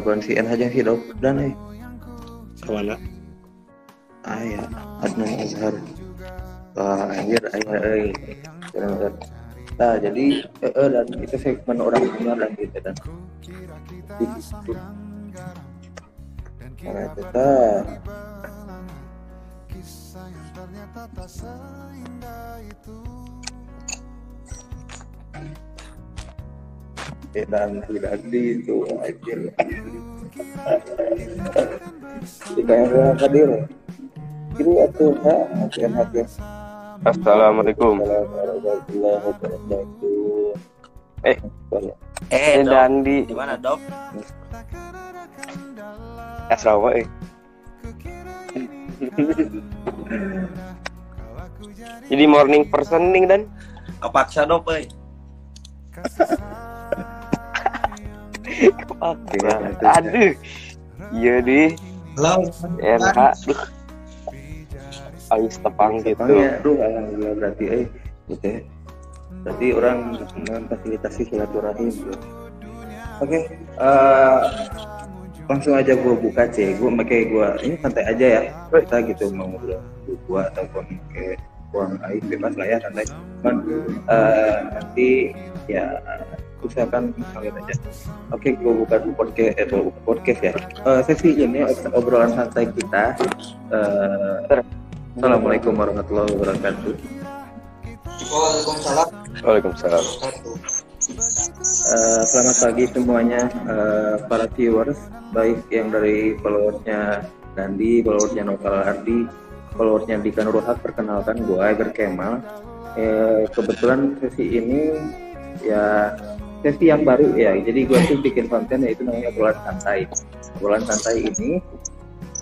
Ada si N aja sih, Dok. Dan, eh. Ke mana? Ah, ya. Adnan Azhar. Wah, anjir, ayah, eh. Benar-benar. Nah, jadi, eh, eh, dan itu segmen orang punya dan gitu, dan. Di situ. Karena itu, tak. Eh, dan tidak di itu anjir. Jika yang hadir, itu atuh ha, hadir hadir. Assalamualaikum. Warahmatullahi wabarakatuh. Eh. Eh. Dandi. Di mana, Dok? Asrawa eh. Jadi morning person nih dan Kepaksa, Euy. aduh. Iya di Halo. NH. Duh. Ais tepang gitu. Ya, aduh alhamdulillah berarti eh gitu ya. Berarti orang memfasilitasi silaturahim gitu. Oke, eh, langsung aja gue buka c, gue pakai gue ini santai aja ya kita gitu mau ngobrol gue ataupun kayak uang air bebas lah ya santai. Cuman eh, nanti ya usahakan kalian aja. Oke, gue buka dulu podcast, eh, buka podcast ya. Eh, sesi ini obrolan santai kita. eh, Assalamualaikum warahmatullahi wabarakatuh. Waalaikumsalam. Waalaikumsalam. Eh, selamat pagi semuanya eh, para viewers, baik yang dari followersnya Dandi, followersnya Novel Ardi, followersnya Dika Nurhak, perkenalkan gue Eger Kemal. Eh, kebetulan sesi ini ya sesi yang baru ya, jadi gue tuh bikin konten yaitu namanya bulan santai. Bulan santai ini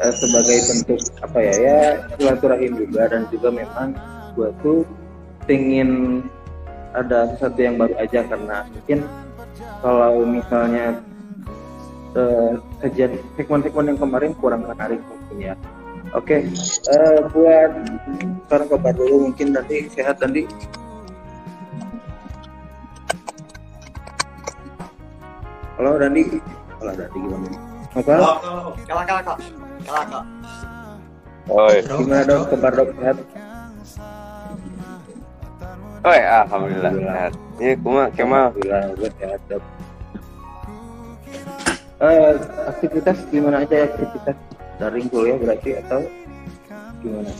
eh, sebagai bentuk apa ya ya silaturahim juga dan juga memang gue tuh pengen ada sesuatu yang baru aja karena mungkin kalau misalnya kejadian segmen-segmen yang kemarin kurang menarik mungkin ya. Oke, eh, buat sekarang kabar dulu mungkin nanti sehat nanti. Halo Dandi, halo Dandi gimana? Apa? Kalah, kalah, kalah. Kalah, kalah. Oi. Gimana dok? Kabar dok sehat? Oi, alhamdulillah sehat. Iya, kuma Kemal. Alhamdulillah gue sehat dok. Eh, aktivitas gimana aja ya aktivitas daring kuliah berarti atau gimana?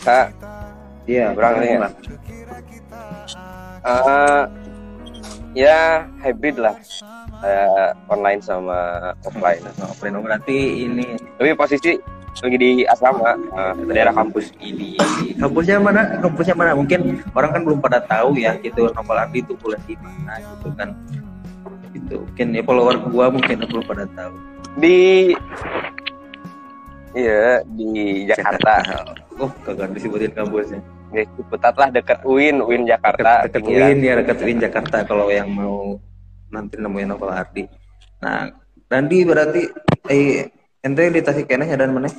Kak, Iya, Kurang kurang ya. Ya hybrid lah. Kayak online sama offline. Nah, offline berarti ini Tapi posisi lagi di asrama, eh, daerah kampus. ini kampusnya mana? Kampusnya mana? Mungkin orang kan belum pada tahu ya gitu Novel Ardi itu kuliah di mana gitu kan. Itu mungkin ya follower gua mungkin belum pada tahu. Di Iya, di Jakarta. Oh, kagak disebutin kampusnya. Ya, Ciputat lah deket UIN, UIN Jakarta. Dekat Iya. UIN ya, dekat UIN Jakarta kalau yang mau nanti nemuin Novel Ardi. Nah, Dandi berarti eh ente di Tasikmalaya dan mana?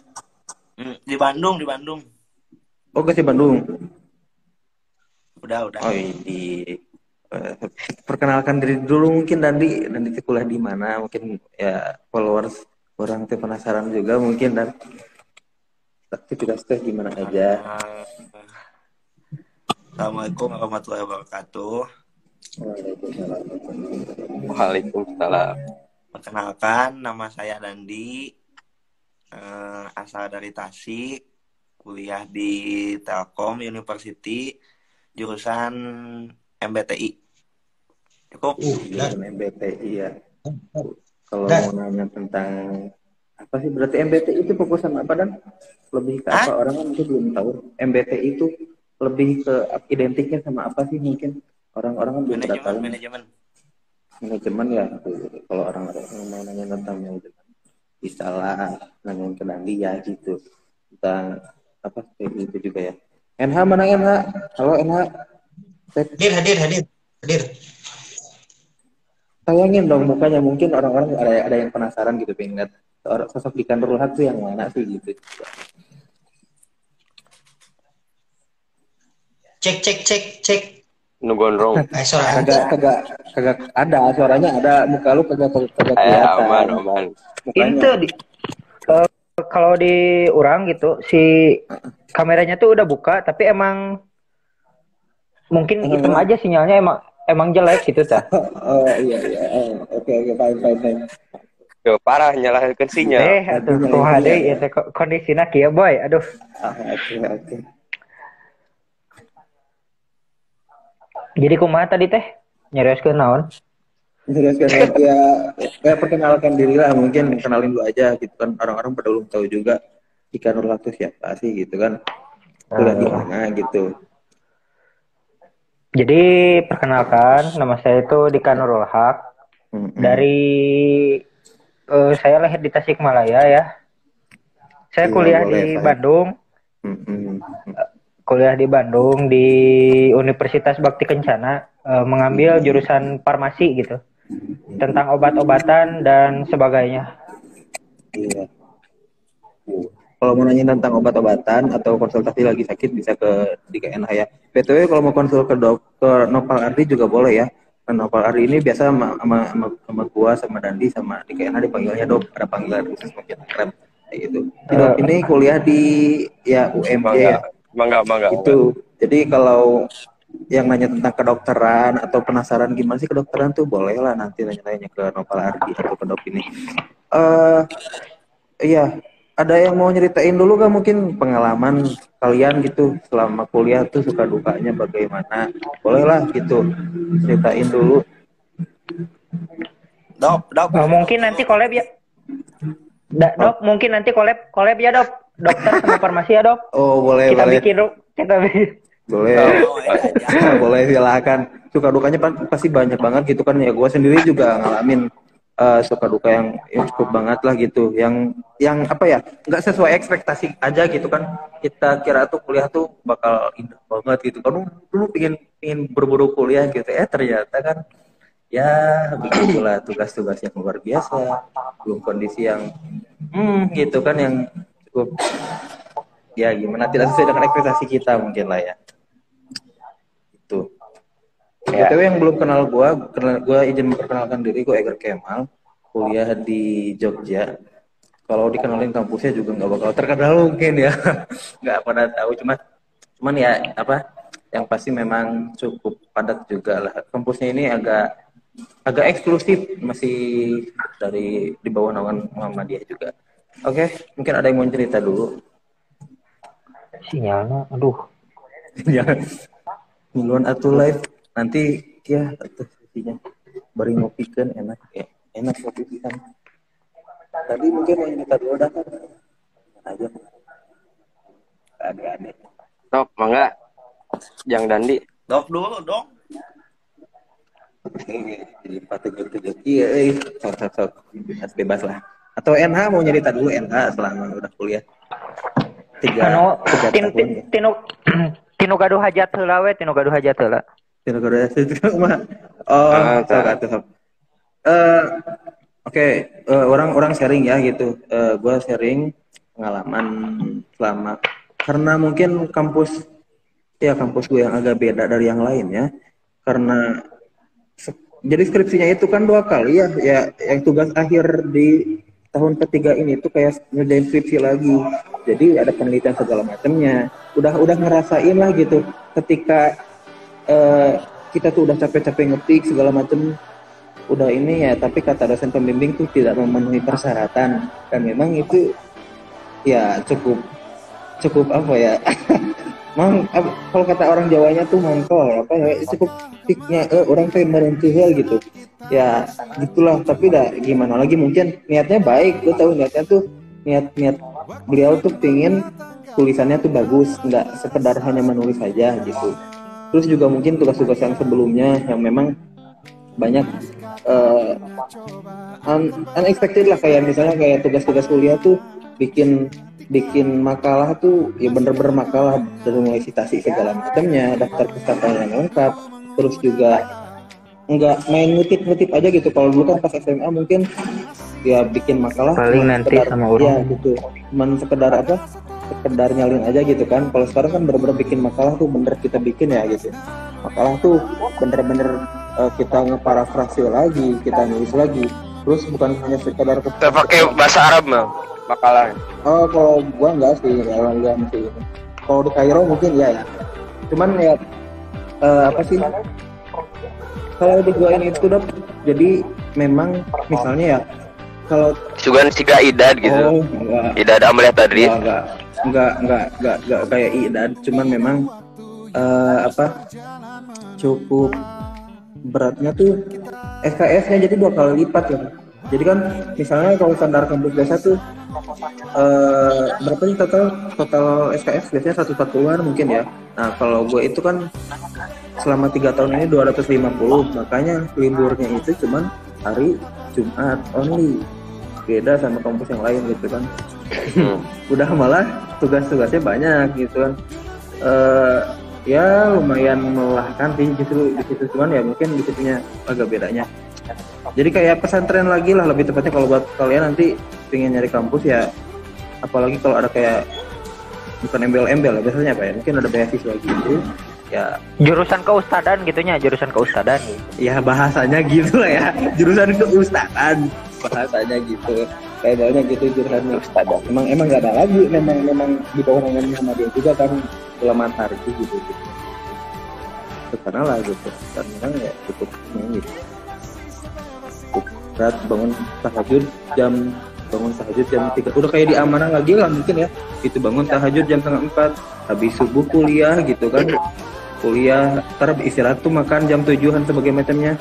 Hmm, Di Bandung, di Bandung. Oh, ke Bandung. Udah, udah. Oh, di eh, perkenalkan diri dulu mungkin Dandi, Dandi itu kuliah di mana? Mungkin ya followers orang tuh penasaran juga mungkin dan aktivitas teh gimana aja. Assalamualaikum warahmatullahi wabarakatuh. Waalaikumsalam. Perkenalkan, nama saya Dandi. Eh, asal dari Tasik. Kuliah di Telkom University. Jurusan MBTI. Cukup? Jurusan MBTI ya. Kalau mau nanya tentang apa sih berarti MBTI itu fokusan apa dan lebih ke apa orang kan mungkin belum tahu MBTI itu lebih ke identiknya sama apa sih mungkin? Orang-orang kan belum Manajemen, manajemen. manajemen ya kalau orang-orang yang mau nanya tentang manajemen bisa lah nanya ke Dandi ya gitu. Tentang apa kayak gitu juga ya. NH mana NH halo NH. Hadir, hadir, hadir, hadir. tayangin dong mukanya mungkin orang-orang ada ada yang penasaran gitu pengen lihat. Sosok di Haq tuh yang mana sih gitu Cek cek cek cek. Nu gondrong. Eh suara kagak kagak kagak ada suaranya ada muka lu kagak kagak kagak Eh, kelihatan aman, aman. Mukanya. Itu di eh, kalau di orang gitu si kameranya tuh udah buka tapi emang mungkin Hmm. hitam aja sinyalnya emang emang jelek gitu ta. oh iya iya Oh, oke oke fine fine fine Yo, parah nyalakan sinyal. Eh, aduh, Aduh, iya. deui ieu teh ko- kondisina kieu boy. Aduh. Ah, oke oke Jadi kumaha tadi teh? Nyarioskeun naon? Kan ya, ya perkenalkan diri lah mungkin kenalin dulu aja gitu kan orang-orang pada belum tahu juga Ika Nurul itu siapa sih gitu kan kuliah di mana gitu Jadi perkenalkan nama saya itu Dika Nurul Haq Mm-mm. dari eh, saya lahir di Tasikmalaya ya. Saya Iya, kuliah boleh, di Pak. Bandung, Mm-mm. Kuliah di Bandung di Universitas Bakti Kencana eh, mengambil jurusan farmasi gitu. Tentang obat-obatan dan sebagainya. Iya. Kalau mau nanya tentang obat-obatan atau konsultasi lagi sakit bisa ke di KNH ya. BTW kalau mau konsul ke dokter Nopal Ardi juga boleh ya. Nopal Ardi ini biasa sama, sama, sama, sama gua sama Dandi sama di KNH dipanggilnya dok. Ada panggilan khusus mungkin keren kayak gitu. Dok ini kuliah di ya UMJ ya. Mangga, mangga. itu jadi kalau yang nanya tentang kedokteran atau penasaran gimana sih kedokteran tuh boleh lah nanti nanya-nanya ke Nopal Ardi atau ke dok ini eh iya ada yang mau nyeritain dulu gak mungkin pengalaman kalian gitu selama kuliah tuh suka dukanya bagaimana boleh lah gitu ceritain dulu Dok, dok. Eh, mungkin nanti collab ya. Da- dok, mungkin nanti collab collab ya dok. Dokter sama farmasi ya dok. oh boleh Kita boleh bikin dok. Kita bikin. boleh Oh, ya, ya. boleh silakan suka dukanya pa- pasti banyak banget gitu kan ya gue sendiri juga ngalamin eh, suka duka yang, yang cukup banget lah gitu yang yang apa ya nggak sesuai ekspektasi aja gitu kan kita kira tuh kuliah tuh bakal indah banget gitu kan dulu pingin pingin berburu kuliah gitu eh ternyata kan ya begitulah tugas-tugas yang luar biasa belum kondisi yang hmm gitu kan yang cukup ya gimana tidak sesuai dengan ekspektasi kita mungkin lah ya itu Ya. BTW yang belum kenal gua, kenal gua izin memperkenalkan diri gua Eger Kemal, kuliah di Jogja. Kalau dikenalin kampusnya juga nggak bakal terkenal mungkin ya, nggak pada tahu. Cuma, cuman ya apa, yang pasti memang cukup padat juga lah. Kampusnya ini agak agak eksklusif, masih dari di bawah naungan Muhammadiyah juga. Oke, mungkin ada yang mau cerita dulu. Sinyalnya, aduh. Jangan miluan atuh live nanti ya atuh sisinya bari ngopikeun enak ya enak kopi pisan tadi mungkin mau cerita dulu dah kan aja ada ada Top, mangga. Yang Dandi. Dok dulu, dong. jadi patut tegak iya eh sok sok sok bebas lah atau NH mau cerita dulu NH selama udah kuliah tiga Anu, tiga tin, tahun tin, ya tinu, tinu gaduh hajat heula we, tinu gaduh hajat heula. Tidak ada itu mah. Oh, sok atuh sok. Eh, oke, eh, orang orang sharing ya gitu. Eh, gua sharing pengalaman selama karena mungkin kampus ya kampus gue yang agak beda dari yang lain ya. Karena jadi skripsinya itu kan dua kali ya, ya yang tugas akhir di tahun ketiga ini tuh kayak ngerjain skripsi lagi. Jadi ada penelitian segala macamnya. Udah udah ngerasain lah gitu. Ketika eh, kita tuh udah capek-capek ngetik segala macam udah ini ya tapi kata dosen pembimbing tuh tidak memenuhi persyaratan dan memang itu ya cukup cukup apa ya Mang, kalau kata orang Jawanya tuh mangkol apa ya cukup piknya eh, orang kayak merentihel gitu. Ya gitulah tapi dah gimana lagi mungkin niatnya baik gue tahu niatnya tuh niat niat beliau tuh pingin tulisannya tuh bagus nggak sekedar hanya menulis saja gitu. Terus juga mungkin tugas-tugas yang sebelumnya yang memang banyak eh, un- unexpected lah kayak misalnya kayak tugas-tugas kuliah tuh bikin bikin makalah tuh ya bener-bener makalah dari mulai citasi segala macamnya daftar pustaka yang lengkap terus juga nggak main ngutip-ngutip aja gitu. Kalau dulu kan pas SMA mungkin ya bikin makalah Paling nanti sekedar- sama orang. ya gitu. Cuman sekedar apa? Sekedar nyalin aja gitu kan. Kalau sekarang kan bener-bener bikin makalah tuh bener kita bikin ya gitu. Makalah tuh bener-bener eh, kita ngeparafrase lagi kita nulis lagi. Terus bukan hanya sekedar ke- Kita pakai bahasa Arab bang makalah. Oh, kalau gua enggak sih, kalau enggak mesti ini. Kalau di Kairo mungkin ya ya. Cuman ya eh, apa sih? Kalau di gua ini itu dap, jadi memang misalnya ya kalau Sugan siga idad gitu. oh enggak Idad Amalia Tadris. enggak enggak enggak enggak enggak kayak idan, cuman memang eh, apa? cukup beratnya tuh SKS-nya jadi dua kali lipat ya. Jadi kan misalnya kalau standar kampus biasa tuh eh berapa sih total total SKS biasanya 140-an mungkin ya. Nah, kalau gue itu kan selama tiga tahun ini 250 makanya liburnya itu cuman hari Jumat only. Beda sama kampus yang lain gitu kan. Hmm. udah malah tugas-tugasnya banyak gitu kan. Eh ya lumayan melelahkan sih justru di situ. Cuman ya mungkin di situnya agak bedanya. Jadi kayak pesantren lagi lah lebih tepatnya kalau buat kalian nanti pengen nyari kampus ya apalagi kalau ada kayak bukan embel-embel lah biasanya apa ya mungkin ada beasiswa gitu ya. Jurusan keustadan gitunya, jurusan keustadan ya bahasanya gitu lah ya jurusan keustadan bahasanya gitu kayak banyak gitu jurusan keustadan emang emang gak ada lagi memang memang di bawah naungan Muhammadiyah juga kan ulama tarikh gitu. Gitu karena lah gitu memang ya cukup ini. Gitu cukup berat bangun tahajud jam bangun tahajud jam tiga. Udah kayak di amanah lagi lah mungkin ya. Itu bangun tahajud jam setengah empat. Habis subuh kuliah gitu kan. Kuliah ntar istirahat tuh makan jam tujuhan sebagai macamnya.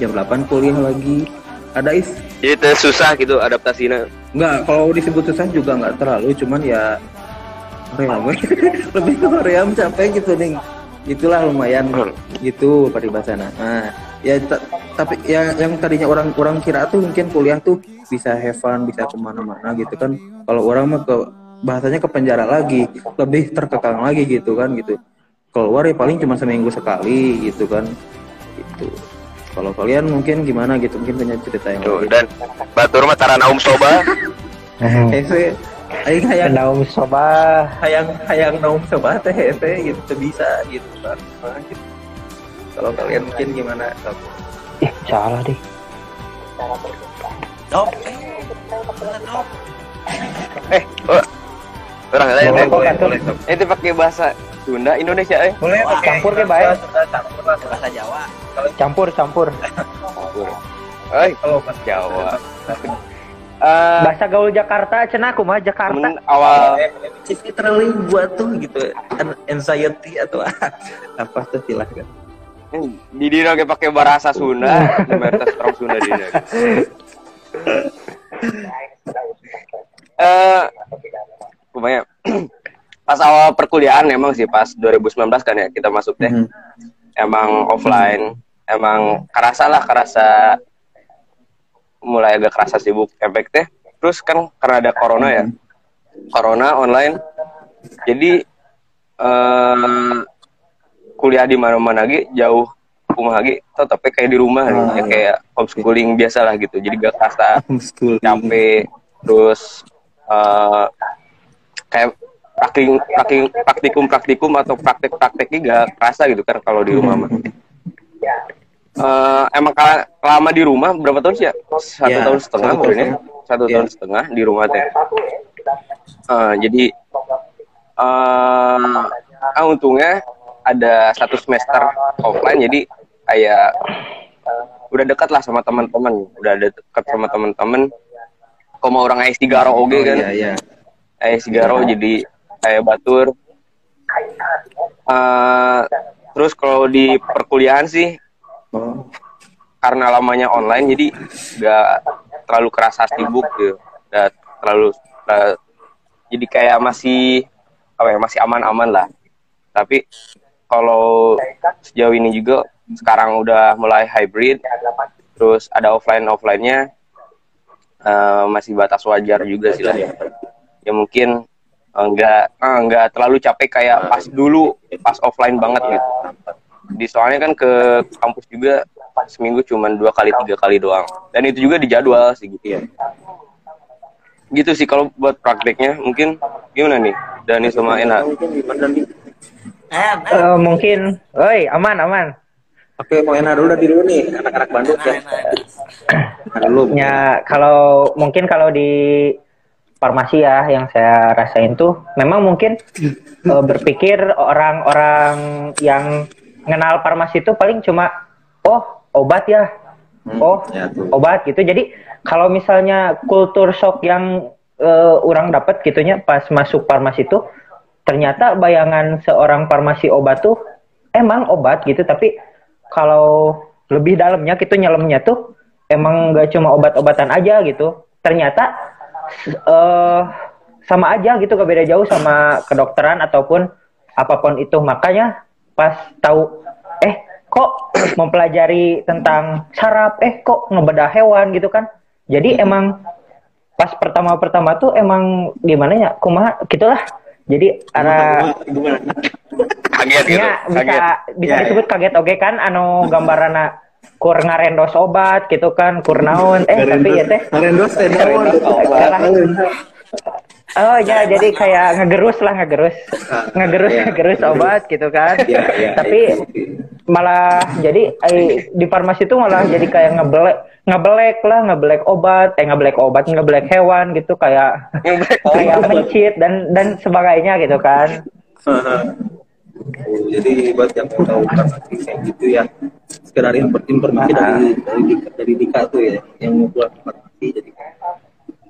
Jam 8 kuliah lagi. Ada is? Jadi susah gitu adaptasinya. nggak kalau disebut susah juga nggak terlalu. Cuman ya ream lebih ke ream capek gitu nih itulah lumayan Hmm. gitu paribasana nah ya tapi ya yang tadinya orang orang kira tuh mungkin kuliah tuh bisa have fun bisa ke mana-mana gitu kan kalau orang mah ke bahasanya ke penjara lagi lebih terkekang lagi gitu kan gitu keluar ya paling cuma seminggu sekali gitu kan gitu kalau kalian mungkin gimana gitu mungkin punya cerita yang Tuh, lain dan Batur mah Tarana Um Soba. Hese, aing hayang Naum soba. hayang hayang naum coba teh hese gitu bisa gitu kan. Nah, gitu. Kalau kalian mungkin gimana? Salah deh. Dok, eh. Eh, oh, orang lain Boleh, eh. boleh, boleh. Itu pakai bahasa Sunda Indonesia eh. Boleh pakai campur ke baik. campur lah bahasa Jawa. Campur, campur. Eh, kalau pas Jawa. Eh, Bahasa gaul Jakarta, cenah aku mah Jakarta. awal literally buat tuh gitu an- anxiety atau apa tuh istilah kan. Di dina ge pakai bahasa Sunda, mertas orang Sunda dina. Eh, lumayan. Pas awal perkuliahan emang sih pas 2019 kan ya kita masuk teh. Mhm. Emang offline, emang kerasa lah kerasa mulai agak kerasa sibuk efek teh. Terus kan karena ada corona ya. Corona online. Jadi eh kuliah di mana-mana lagi jauh rumah lagi tetap kayak di rumah nih, ya kayak homeschooling biasa lah gitu. Jadi gak kerasa capek terus eh kayak praktikum praktikum praktikum praktikum atau praktek prakteknya gak kerasa gitu kan kalau di rumah mah. Eh, emang lama di rumah berapa tahun sih ya? Satu Ya, tahun setengah mungkin ya? tahun. satu Ya. tahun setengah di rumah teh. Eh, jadi eh ah, untungnya ada satu semester offline jadi kayak udah dekat lah sama teman-teman. Udah ada dekat sama teman-teman. Kok mau orang AS Garo oge Oh, kan? iya iya. AS Garo jadi kayak batur. Eh, terus kalau di perkuliahan sih Oh. karena lamanya online jadi nggak terlalu kerasa sibuk gitu. Nggak terlalu eh, jadi kayak masih apa ya masih aman-aman lah. Tapi kalau sejauh ini juga sekarang udah mulai hybrid terus ada offline offline-nya eh, masih batas wajar juga sih lah. Ya ya mungkin eh, nggak eh, nggak terlalu capek kayak pas dulu pas offline banget gitu. Di soalnya kan ke kampus juga seminggu cuman dua kali tiga kali doang. Dan itu juga dijadwal sih gitu Iya. gitu sih kalau buat prakteknya mungkin gimana nih Dani sama Ena? Eh, Eh, mungkin, oi aman aman. Oke, mau Ena dulu dari dulu nih, anak-anak Bandung ya. Dulu. Ya kalau mungkin kalau di farmasi ya yang saya rasain tuh memang mungkin eh, berpikir orang-orang yang kenal farmasi itu paling cuma oh obat ya Hmm, oh ya tuh. obat gitu jadi kalau misalnya kultur shock yang eh, orang dapat gitunya pas masuk farmasi itu ternyata bayangan seorang farmasi obat tuh emang obat gitu tapi kalau lebih dalamnya gitu nyelamnya tuh emang nggak cuma obat-obatan aja gitu. Ternyata eh sama aja gitu gak beda jauh sama kedokteran ataupun apa pun itu. Makanya pas tahu eh kok mempelajari tentang saraf eh kok ngebedah hewan gitu kan. Jadi emang pas pertama-pertama tuh emang gimana ya kumaha gitulah jadi arah kaget gitu nya bisa kaget. bisa Ya, disebut kaget oke kan? Anu gambarana kur ngarendos obat gitu kan kur naon eh tapi ya teh. Ngarendos teh naon? Oh ya, jadi kayak ngegerus lah ngegerus, ngegerus Iya. ngegerus obat gitu kan. Iya, iya. Tapi malah jadi eh, di farmasi itu malah jadi kayak ngebelek ngebelek lah ngebelek obat, eh ngebelek obat ngebelek hewan gitu kayak kayak mencit dan dan sebagainya gitu kan. Oh, jadi buat yang mau tahu transaksi kayak gitu ya sekedar informasi dari dari dari Dika tuh ya yang mau buat informasi jadi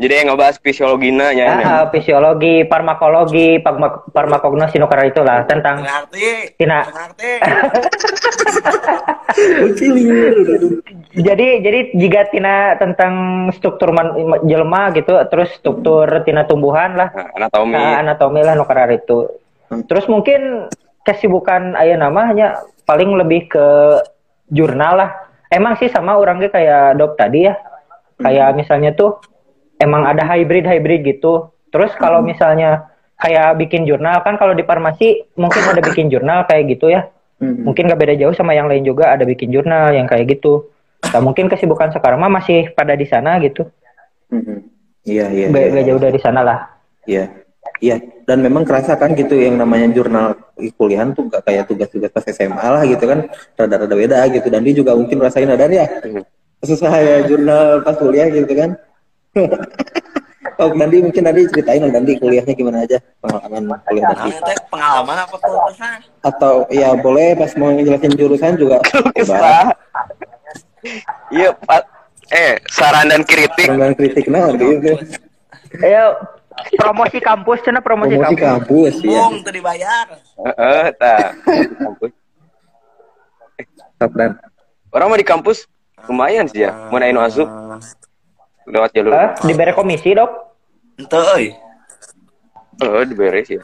jadi yang ngebahas fisiologinya ya Ah, fisiologi, farmakologi, farmak farmakognosi nukar itulah tentang Ngerti. Tina. Ngerti. jadi jadi jika tina tentang struktur man, jelema gitu terus struktur tina tumbuhan lah Nah, anatomi nah, anatomi lah nu karar itu terus mungkin kesibukan ayah nama hanya paling lebih ke jurnal lah emang sih sama orangnya kayak dok tadi ya kayak misalnya tuh emang ada hybrid hybrid gitu. Terus kalau misalnya kayak bikin jurnal kan kalau di farmasi mungkin ada bikin jurnal kayak gitu ya. Mungkin gak beda jauh sama yang lain juga ada bikin jurnal yang kayak gitu. Nah, mungkin kesibukan sekarang mah masih pada di sana gitu. Iya iya Gak, iya. gak jauh dari sana lah. Iya, iya. Dan memang kerasa kan gitu yang namanya jurnal kuliahan tuh gak kayak tugas-tugas pas SMA lah gitu kan, rada-rada beda gitu. Dan dia juga mungkin rasain ada ya, susah ya jurnal pas kuliah gitu kan. oh, nanti mungkin nanti ceritain dong nanti kuliahnya gimana aja pengalaman kuliah nanti. Pengalaman apa tuh pesan? Atau ya boleh pas mau ngejelasin jurusan juga. bebas. Kesah. iya Pak. eh saran dan kritik Dengan kritik nah gitu. Ayo promosi kampus cina promosi, Promosi kampus. kampus ya. Bung, tuh dibayar. Heeh, tah. Kampus. Kapten. orang mah di kampus lumayan sih ya mau naik masuk lewat jalur Hah? diberi komisi dok Ente euy. oh diberes ya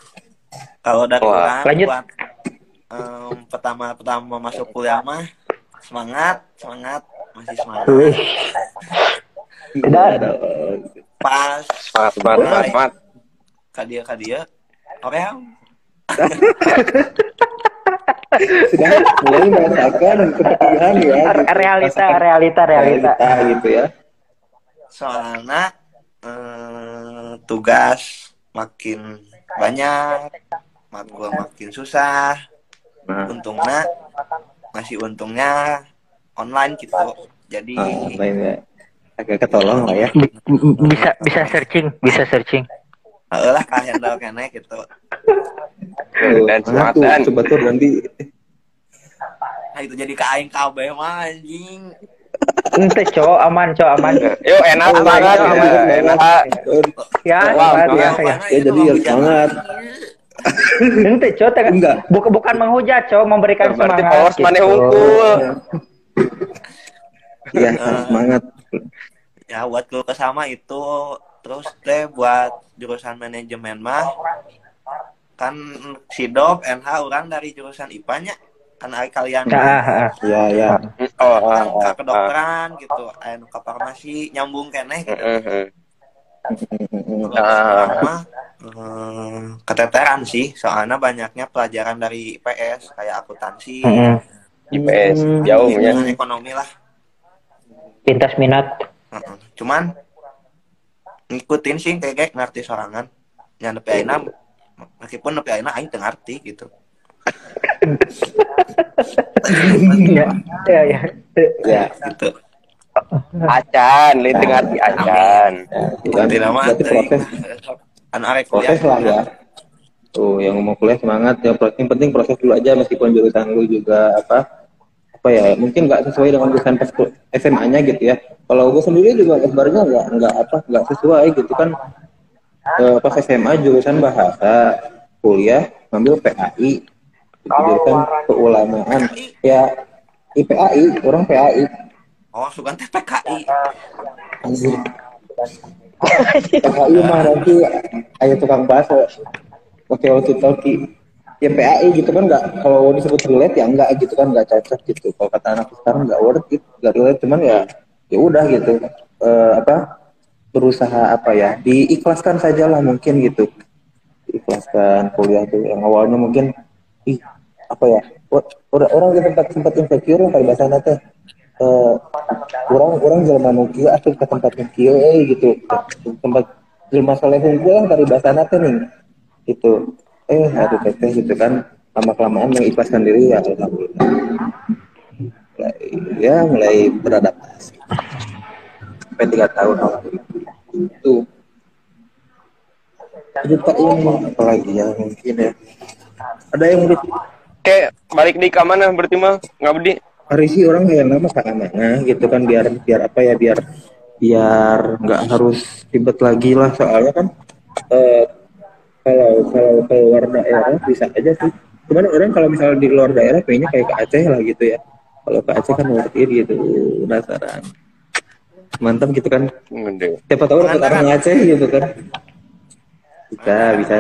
Kalau dari Wah. orang Lanjut. buat em, pertama-pertama masuk kuliah mah semangat, semangat, masih semangat. Wih. Dan Pas semangat semangat semangat, semangat. kadia kadia. Oke, Sudah mulai merasakan kepedihan ya. realita, Rasakan realita, realita. gitu ya. Soalnya eh, tugas makin banyak, matkul makin susah. Nah, Untungnya masih untungnya online gitu. Jadi ya. Agak ketolong lah ya. bisa bisa searching, bisa searching. Heeh lah kah handle kene gitu. dan semangat dan coba tuh nanti Nah itu jadi kain kabeh mah anjing. Ente cowok aman, cowok aman. yuk enak Oh, iya, ya, iya. enak Ya, Wow, semangat, ya, semangat. ya. ya jadi ya semangat. Ente cowok tengah- Enggak. bukan bukan menghujat, cowok memberikan berarti semangat. mana gitu. unggul Iya, harus semangat. Ya buat gue kesama itu terus teh buat jurusan manajemen mah kan sidop NH orang dari jurusan IPA-nya kan kalian Nah, ah, ah. Iya, iya. oh kan ke kedokteran gitu aya nu ka farmasi nyambung keneh gitu. Ah. eh, keteteran sih soalnya banyaknya pelajaran dari IPS kayak akuntansi. IPS Hmm. jauh ya Nah, ekonomi lah Pintas minat. Heeh. cuman ngikutin sih kayak ngerti sorangan yang nepi aina meskipun nepi aina aing teu ngarti gitu Iya, iya, iya. ya. Gitu acan lain dengar di acan. Kan tidak mah berarti proses anu arek proses lah ya. Tuh yang mau kuliah semangat. Ya yang penting proses dulu aja meskipun jurusan lu juga apa apa ya mungkin nggak sesuai dengan jurusan SMA-nya gitu ya. Kalau gue sendiri juga sebenarnya nggak nggak apa nggak sesuai gitu kan. Eh, pas SMA jurusan bahasa kuliah ngambil PAI jurusan keulamaan. Ya IPAI orang PAI oh sugan teh PKI anjir. PAI mah nanti ayo tukang bahasa oke oke toki. Ya PAI gitu kan nggak kalau disebut relate ya enggak gitu kan nggak cocok gitu. Kalau kata anak sekarang nggak worth it nggak relate cuman ya ya udah gitu. Eh, apa berusaha apa ya diikhlaskan sajalah mungkin gitu. Diikhlaskan kuliah tuh yang awalnya mungkin ih apa ya orang orang di tempat tempat insecure yang kayak bahasa teh eh orang orang jelma nu kieu atuh ke tempat kieu euy gitu. Tempat jelma soleh unggul lah dari bahasa teh nih gitu. Eh aduh teteh gitu kan lama kelamaan mengikhlaskan diri ya alhamdulillah. Mulai, ya mulai beradaptasi. Sampai tiga tahun itu cerita ini apalagi ya mungkin ya? Ada yang menurut kayak balik di ke mana berarti mah nggak bedi hari sih orang yang nama keamanah gitu kan biar biar apa ya biar biar nggak harus ribet lagi lah. Soalnya kan eh, kalau kalau keluar daerah bisa aja sih. Cuman orang kalau misalnya di luar daerah kayaknya kayak ke Aceh lah gitu ya. Kalau ke Aceh kan worth it gitu penasaran. Mantap gitu kan. Gede. siapa tahu dapat orang Aceh gitu kan bisa bisa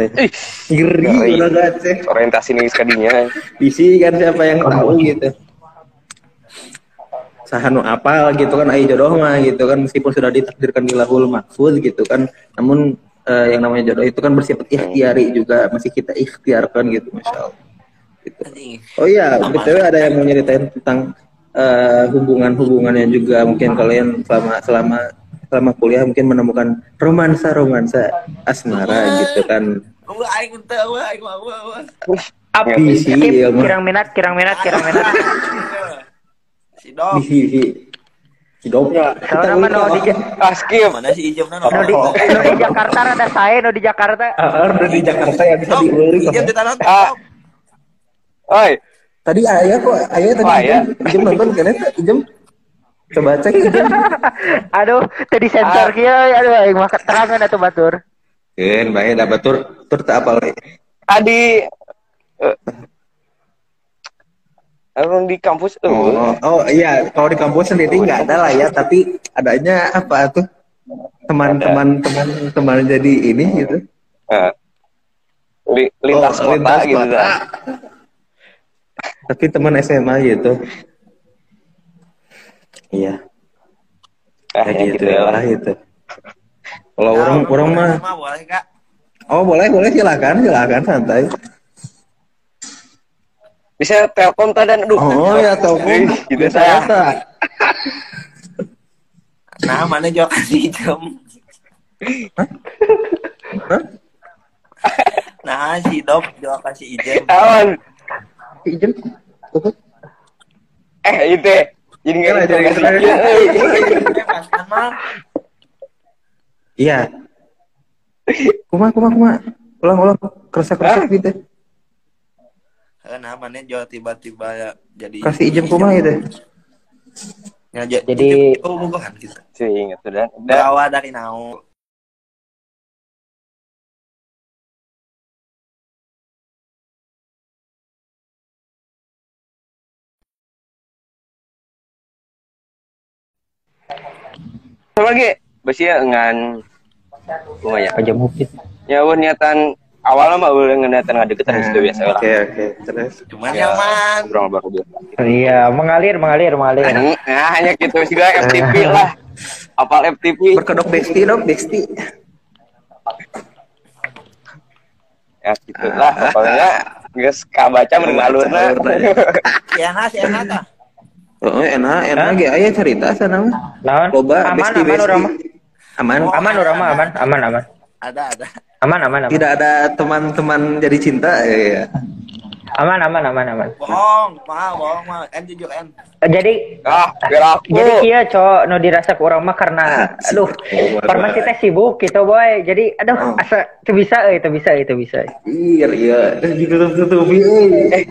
Ih, ngeri. Ngeri. orang Aceh orientasi nih sekadinya. Bisi kan siapa yang tahu gitu. Sahanu apal gitu kan ai jodoh mah gitu kan meskipun sudah ditakdirkan di lahul mahfuz gitu kan. Namun eh, yang namanya jodoh itu kan bersifat ikhtiari juga masih kita ikhtiarkan gitu masya Allah. Gitu. Oh iya btw ada yang mau nyeritain tentang eh, hubungan-hubungannya juga mungkin kalian selama selama selama kuliah mungkin menemukan romansa romansa asmara gitu kan ya, mah. kirang minat, kirang minat, kirang minat. Si Dom, Bisi bisi hidupnya Soalnya mah no di, Ja- ah skip mana si Ijem na no di, no di Jakarta ada saya, no di Jakarta. Ah, udah di Jakarta yang bisa Dom, diulik Ijem di tanah. Ah. Dom. oi Tadi ayah kok, ayah tadi Oh, Ijem, ayah. Ijem nonton kan ya? Ijem coba cek Ijem. Aduh, tadi sensor Ah. kieu, aduh aing mah keterangan atuh batur. Kan, baik dapat tur tur tak apa tadi eh, Orang di kampus eh, Oh, oh iya, kalau di kampus sendiri nggak ada lah ya, tapi adanya apa tuh teman-teman teman teman jadi ini gitu. eh, li- lintas Oh, kota lintas gitu kota. dah. Tapi teman SMA gitu. Iya, Ah, ya gitu gitu ya lah gitu. Kalau Nah, orang orang mah, boleh kak. oh boleh boleh silakan silakan santai. Bisa telkom dan aduh. Oh ya telepon. Gitu saya. Nah, mana kasih Ijem. Hah? Nah, si Dom juga kasih Ijem. Awan. Ijem. Eh itu. Jadi nggak jadi dikasih. nggak- Iya, eh. Iya. Kuma kuma kuma. Ulang ulang. Kerasa kerasa gitu. Eh, Nah, mana juga tiba-tiba ya jadi Kasih ijem kuma gitu. Ya, ja- Jadi- oh, bukan gitu. Sih ingat sudah. Udah. Berawal dari nau. Sama lagi. Besi ya ngan. Lumayan. Aja mungkin. Ya wah niatan awalnya mah boleh niatan ngadeketan sudah biasa lah. Oke oke. Terus. Cuman Ya, nyaman. ngobrol baru biasa. Iya, mengalir, mengalir, mengalir. Nah, hanya gitu juga FTP lah. Apal FTP. Berkedok Besti dong Besti. Ya gitu lah. Pokoknya Geus kabaca mun ngalurna. Si Ena, si Ena tah. Oh, enak, enak ge aya cerita sana mah. Naon? Loba aman, besti aman besti. orang mah. Aman. Aman orang mah aman, aman, aman. Ada, ada. Aman, aman, aman. Tidak ada teman-teman jadi cinta ya. Aman, aman, aman, aman. Bohong, mah, bohong mah. En jujur En. Eh, Jadi Ah, jadi iya cowok no dirasa ke orang mah karena aduh farmasi teh sibuk gitu boy jadi aduh Oh. asa itu bisa eh itu bisa itu bisa Iya, iya. Terus ditutup-tutupi euy.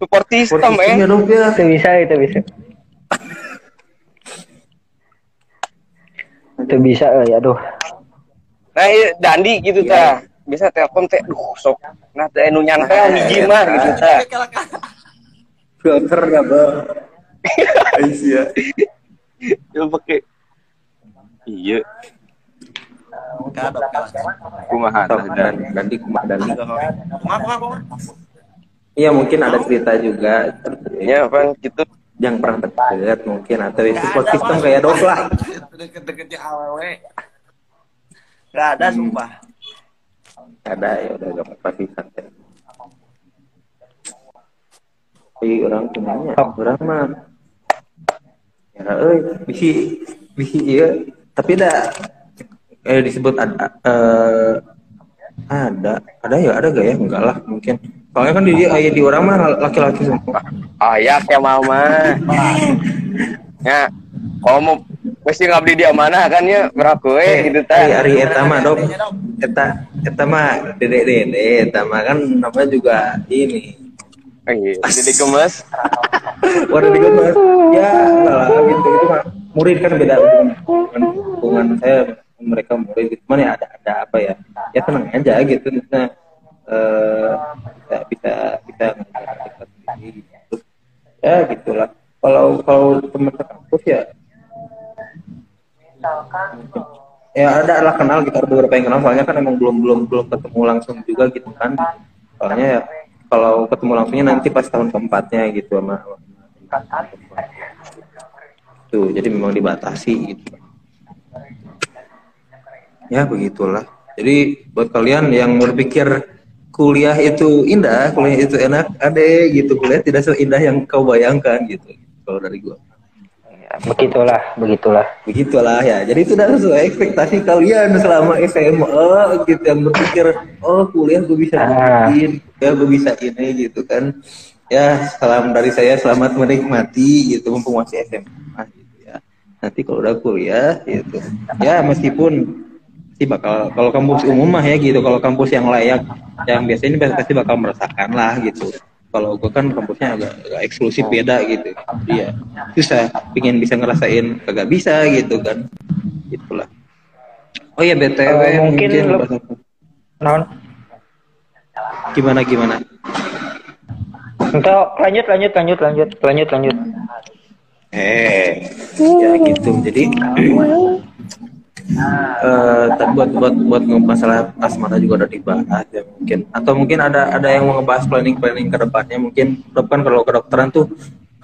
Support system eh. Posisinya dong ya. itu bisa itu bisa itu bisa eh aduh Nah, iya, Dandi gitu ta. Bisa telepon teh, duh sok. Nah, teh anu nyantel hiji mah gitu ta. Filter apa? Iya. Ya pakai Iya, kumaha tah Dan dan ganti kumah dan Kumaha, kumaha, kumaha. Iya mungkin ada cerita juga ya apa gitu. yang pernah deket mungkin atau ada, system Mas. kayak dok lah. Deket-deketnya awewe. Gak ada, sumpah. Ada ya udah gak apa-apa sih santai. Tapi orang semuanya orang mah ya euy bisi bisi iya tapi ada eh disebut ada eh, ada ada ya ada gak ya enggak lah mungkin soalnya kan di di, di orang mah laki-laki semua Ah, ya kayak mama. Ya, kalau mau mesti ngabdi di mana kan ya beraku eh gitu ta. Ari ari eta mah dok eta eta mah dede dede eta mah kan namanya juga ini Oh, iya. Jadi gemes. Waduh juga mas ya lah gitu itu mah murid kan beda hubungan, hubungan saya mereka murid gitu cuman ya ada ada apa ya ya tenang aja gitu nah eh bisa bisa kita sendiri gitu ya gitulah. Kalau kalau teman kampus ya ya ada lah kenal gitu beberapa yang kenal. Soalnya kan emang belum belum belum ketemu langsung juga gitu kan. Soalnya ya kalau ketemu langsungnya nanti pas tahun keempatnya gitu sama tuh jadi memang dibatasi gitu. Ya begitulah. Jadi buat kalian yang berpikir kuliah itu indah kuliah itu enak ade gitu kuliah tidak seindah yang kau bayangkan gitu kalau dari gua. Ya, begitulah begitulah. Begitulah ya jadi itu udah sesuai ekspektasi kalian selama SMA gitu yang berpikir oh kuliah gue bisa Ah. bikin ya gue bisa ini gitu kan. Ya salam dari saya selamat menikmati gitu mumpung masih SMA gitu ya. Nanti kalau udah kuliah gitu. Ya meskipun pasti bakal kalau kampus umum mah ya gitu kalau kampus yang layak yang biasanya ini pasti bakal merasakan lah gitu. Kalau gue kan kampusnya agak, agak eksklusif beda gitu. Iya. Susah pingin bisa ngerasain kagak bisa gitu kan. Itulah. Oh ya btw Eh, mungkin lu- bahas- non gimana gimana? Untuk lanjut lanjut lanjut lanjut lanjut lanjut. Eh ya gitu. Jadi eh tapi buat buat buat masalah asmara juga udah dibahas ya mungkin. Atau mungkin ada ada yang mau ngebahas planning planning ke depannya mungkin. Kan kalau kedokteran tuh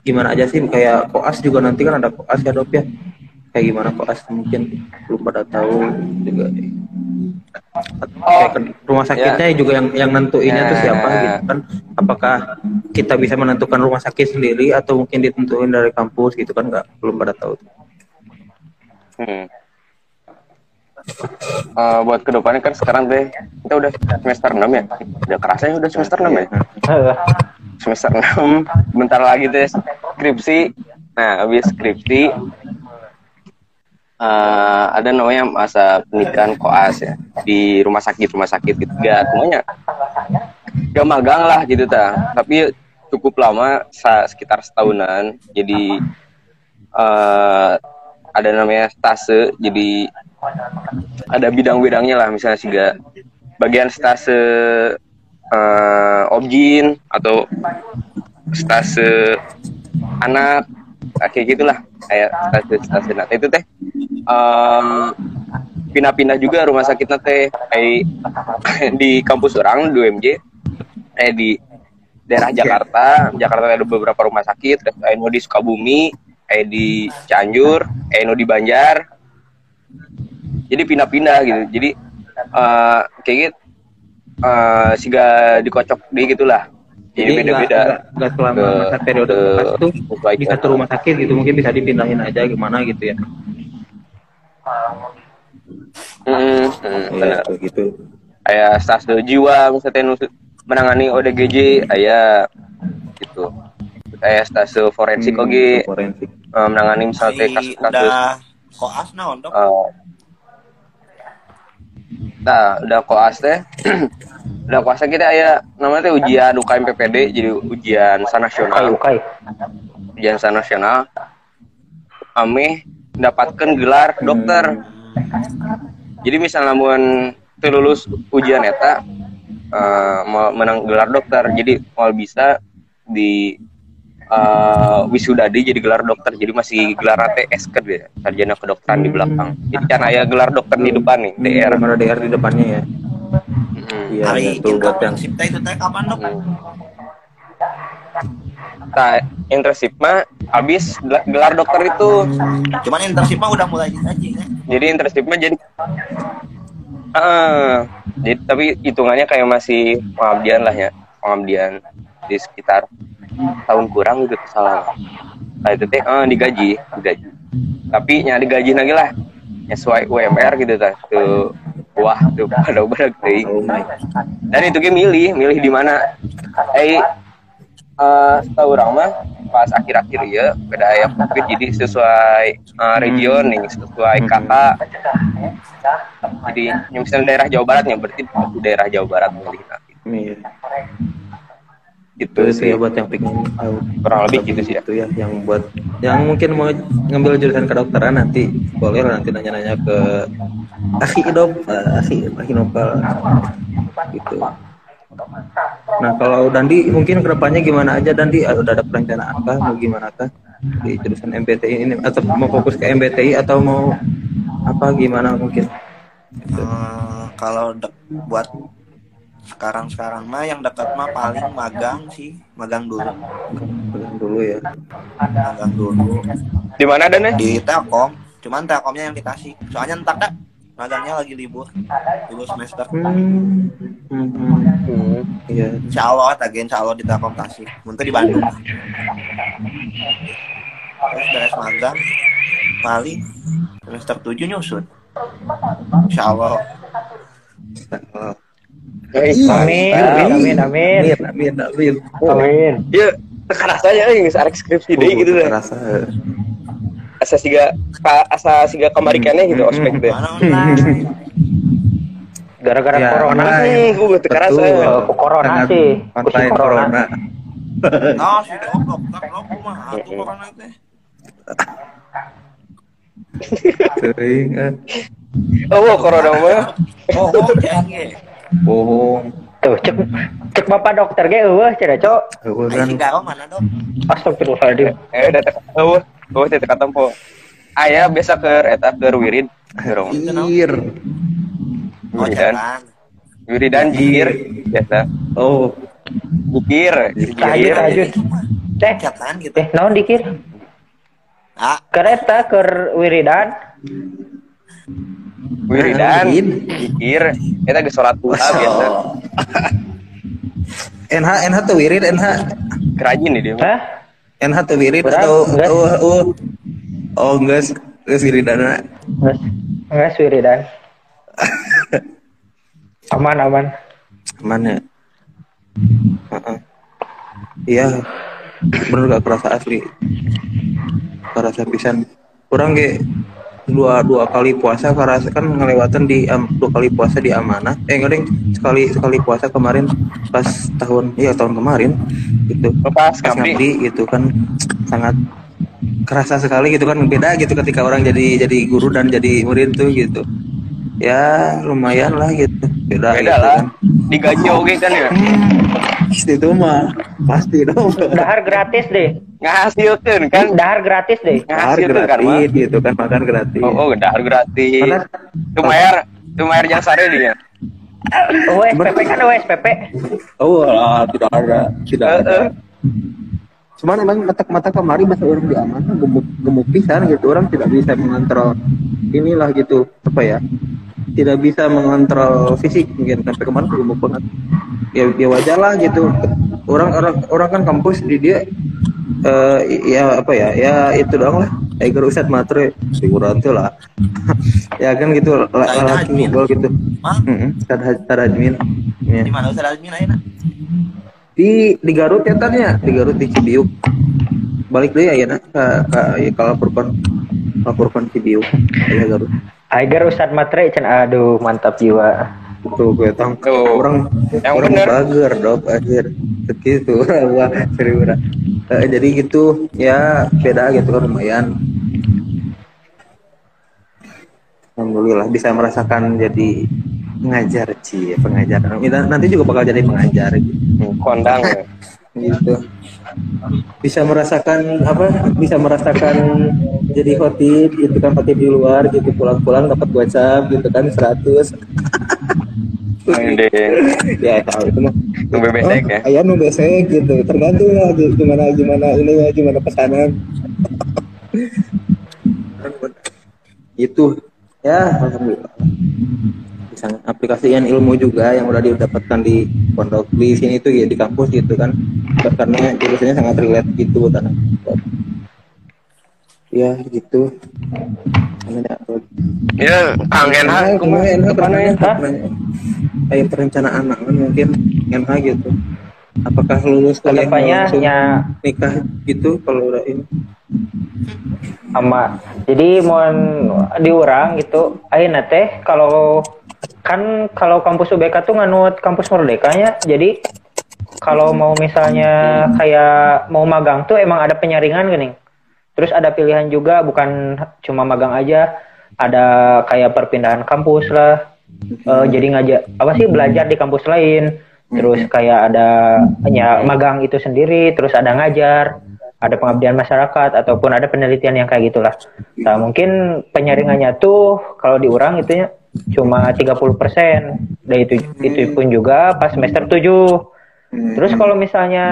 gimana aja sih? Kayak koas juga nanti kan ada koas ya dok ya? Kayak gimana koas mungkin? Belum pada tahu juga. Kayak rumah sakitnya juga yang yang nentuinnya tuh siapa Ya. gitu kan? Apakah kita bisa menentukan rumah sakit sendiri atau mungkin ditentuin dari kampus gitu kan? Nggak belum pada tahu Hmm. Eh, buat ke depannya kan sekarang teh kita udah semester 6 ya. Udah kerasa ya udah semester 6 ya. Semester 6 bentar lagi teh skripsi. Nah, habis skripsi eh, ada namanya masa pernikahan koas ya di rumah sakit rumah sakit gitu gak semuanya gak magang lah gitu ta tapi cukup lama sekitar setahunan jadi eh, ada namanya stase jadi ada bidang-bidangnya lah misalnya sih bagian stase eh, objin atau stase anak kayak gitulah. Kayak stase stase nah itu teh em, pindah-pindah juga rumah sakitnya teh. Kayak di kampus orang di UMJ eh di daerah Jakarta. Jakarta ada beberapa rumah sakit. Kayak di Sukabumi kayak di Cianjur kayak di Banjar jadi pindah-pindah gitu. Jadi eh, kayak gitu eh siga dikocok di gitulah. Jadi beda-beda. nggak- selama ke- masa periode ke bekas tuh di satu rumah sakit gitu. Mungkin bisa dipindahin aja gimana gitu ya. Hmm, hmm, Iya, benar. kayak gitu. Kayak stase jiwa misalnya menangani ODGJ aya gitu. Kayak stase forensik Hmm, oge forensik. eh, menangani misalnya kasus-kasus udah koas naon dok? Eh, nah udah koas teh udah koas teh kita aya namanya teh ujian UKM PPD jadi ujian sa Ukai, nasional ujian sa nasional. Ame mendapatkan gelar dokter. Jadi misalnya teu lulus ujian eta mau menang gelar dokter jadi mau bisa di eh, wisudadi jadi gelar dokter jadi masih gelar TS kan ya sarjana kedokteran di belakang. Jadi kan aya gelar dokter di depan nih DR Hmm, ada DR di depannya ya. Mm. iya hari iya, tuh buat yang teh itu teh. Kapan dok? Nah, internship mah habis gel- gelar dokter itu. cuman internship mah udah mulai disaji ya. Jadi internship mah jadi Ah, jadi tapi hitungannya kayak masih pengabdian lah ya, pengabdian di sekitar tahun kurang gitu salah. Nah, itu teh eh, digaji, digaji. Tapi nya digaji lagi lah. Sesuai UMR gitu kan. Tuh wah tuh pada oh my dan itu ge milih milih di mana eh eh tahu orang mah pas akhir-akhir ya beda aya covid jadi sesuai eh, region nih sesuai kata jadi yang misalnya daerah Jawa Barat nya berarti daerah Jawa Barat milih nah. Gitu itu sih. sih ya buat yang pengen kurang lebih gitu sih ya. itu ya yang buat yang mungkin mau ngambil jurusan kedokteran nanti boleh lah nanti nanya-nanya ke Aki Idop eh, Aki Aki Nopal. Gitu. Nah kalau Dandi mungkin ke depannya gimana aja Dandi? Udah ada perencanaan kah mau gimana kah? Di jurusan MBTI ini atau mau fokus ke MBTI atau mau apa gimana mungkin? Eh, kalau dek- buat sekarang sekarang mah yang dekat mah paling magang sih magang dulu. Pegang dulu ya. Magang dulu. Di mana dan di Telkom. Cuman Telkomnya yang di Tasik soalnya entar dah magangnya lagi libur. Libur semester. Hmm, hmm, hmm. iya. Insya Allah tadi Insya Allah di Telkom Tasik untuk di Bandung. Terus beres magang. Paling semester 7 nyusun Insya Allah Amin, amin, amin. amin amin amin Amin. ya tekan aja yang arek skripsi deh gitu deh terasa asa siga asa siga kamari keneh gitu ospek teh mana online Gara-gara Ya, corona. Hmm, kerasa. Betul. Oh, ku corona sih. Online corona. nah si goblok tak goblok mah atuh corona teh sering eh. oh corona mah oh oh. Tuh, cek cek bapak dokter ge eueuh cenah, Cok. Eueuh kan si Garo mana dok? Astagfirullahaladzim. eh udah teka oh oh teh teka tempo. Aya biasa ke eta ke wirid. Gerong ir oh wiridan jalan. wiridan jikir biasa. Oh. Jikir lanjut. Teh, jatan gitu. teh naon dikir? ah. Kereta ke wiridan. Wiridan Wirid. jikir eta ge salat duha biasa. NH NH tuh wirid NH kerajin nih dia. Hah? NH tuh wirid atau enggak. oh oh oh enggak enggak wiridana Nges, nges wiridan. Aman, aman. mana Heeh. iya. Bener gak kerasa asli. Kerasa pisan. Kurang ge dua dua kali puasa kerasa kan ngelewatan di am- dua kali puasa di amanah. Eh enggak deng sekali sekali puasa kemarin pas tahun iya tahun kemarin gitu. Pas pas ngabdi ngabdi gitu kan sangat kerasa sekali gitu kan beda gitu ketika orang jadi jadi guru dan jadi murid tuh gitu ya lumayan lah gitu. Beda, beda gitu lah. kan. digaji oge kan ya? Itu mah pasti dong. Dahar gratis deh. ngahasilkeun kan? Dahar gratis deh. Ngahasilkeun kan mah gitu kan makan gratis. Oh oh dahar gratis. Itu mayar yang sare dia Oh, SPP kan oh, SPP. oh lah, tidak ada tidak Eh, ada eh. Cuman emang mata-mata kemari bahasa orang di amanah gemuk gemuk pisan gitu orang tidak bisa mengontrol inilah gitu apa ya tidak bisa mengontrol fisik mungkin sampai kemarin gemuk banget ya, ya wajar lah gitu orang orang orang kan kampus di dia eh ya apa ya ya itu doang lah Tiger Ustad Matre figuran tuh lah ya kan gitu la- laki admin. ngobrol gitu Mah? Heeh, Ustad Ustad admin ya. Di mana Admin ayeuna? Di di Garut ya tanya di Garut di Cibiuk. Balik deh ya nak ke ke ya, ke laporkan laporkan Cibiuk. Ya Garut. Aiger Ustadz Matre cen aduh mantap jiwa. tuh gue tang orang Yang orang bener. bager dok akhir begitu wah serius dah. Eh, jadi gitu ya beda gitu kan lumayan. Alhamdulillah bisa merasakan jadi pengajar Ci pengajar. Nanti juga bakal jadi pengajar gitu. kondang. Ya. gitu. Bisa merasakan apa bisa merasakan jadi khotib gitu kan khotib di luar gitu pulang-pulang dapat WhatsApp gitu kan 100 Ende, ya tahu itu mah. nu bebesek ya. ayah nu besek gitu. Tergantung lah gitu, gimana gimana ini ya gimana pesanan. Itu. Ya alhamdulillah bisa aplikasikan ilmu juga yang udah didapatkan di pondok di sini tuh ya di kampus gitu kan. Karena jurusannya sangat relate gitu tanah. Ya gitu? Ya, NH, kumaha? NH, Ke mana ya? Kayak perencanaan anak kan mungkin NH gitu. Apakah lulus kuliah langsung nya nikah gitu kalau udah ini? Sama. Jadi mohon diurang gitu. Ayeuna teh kalau kan kalau kampus UBK tuh nganut kampus merdekanya jadi kalau mau misalnya kayak mau magang tuh emang ada penyaringan gini terus ada pilihan juga bukan cuma magang aja ada kayak perpindahan kampus lah. Eh, jadi ngajak apa sih belajar di kampus lain. Terus kayak ada ya magang itu sendiri terus ada ngajar ada pengabdian masyarakat ataupun ada penelitian yang kayak gitulah. Nah mungkin penyaringannya tuh kalau diurang itunya cuma 30% dan itu itu pun juga pas semester 7 terus kalau misalnya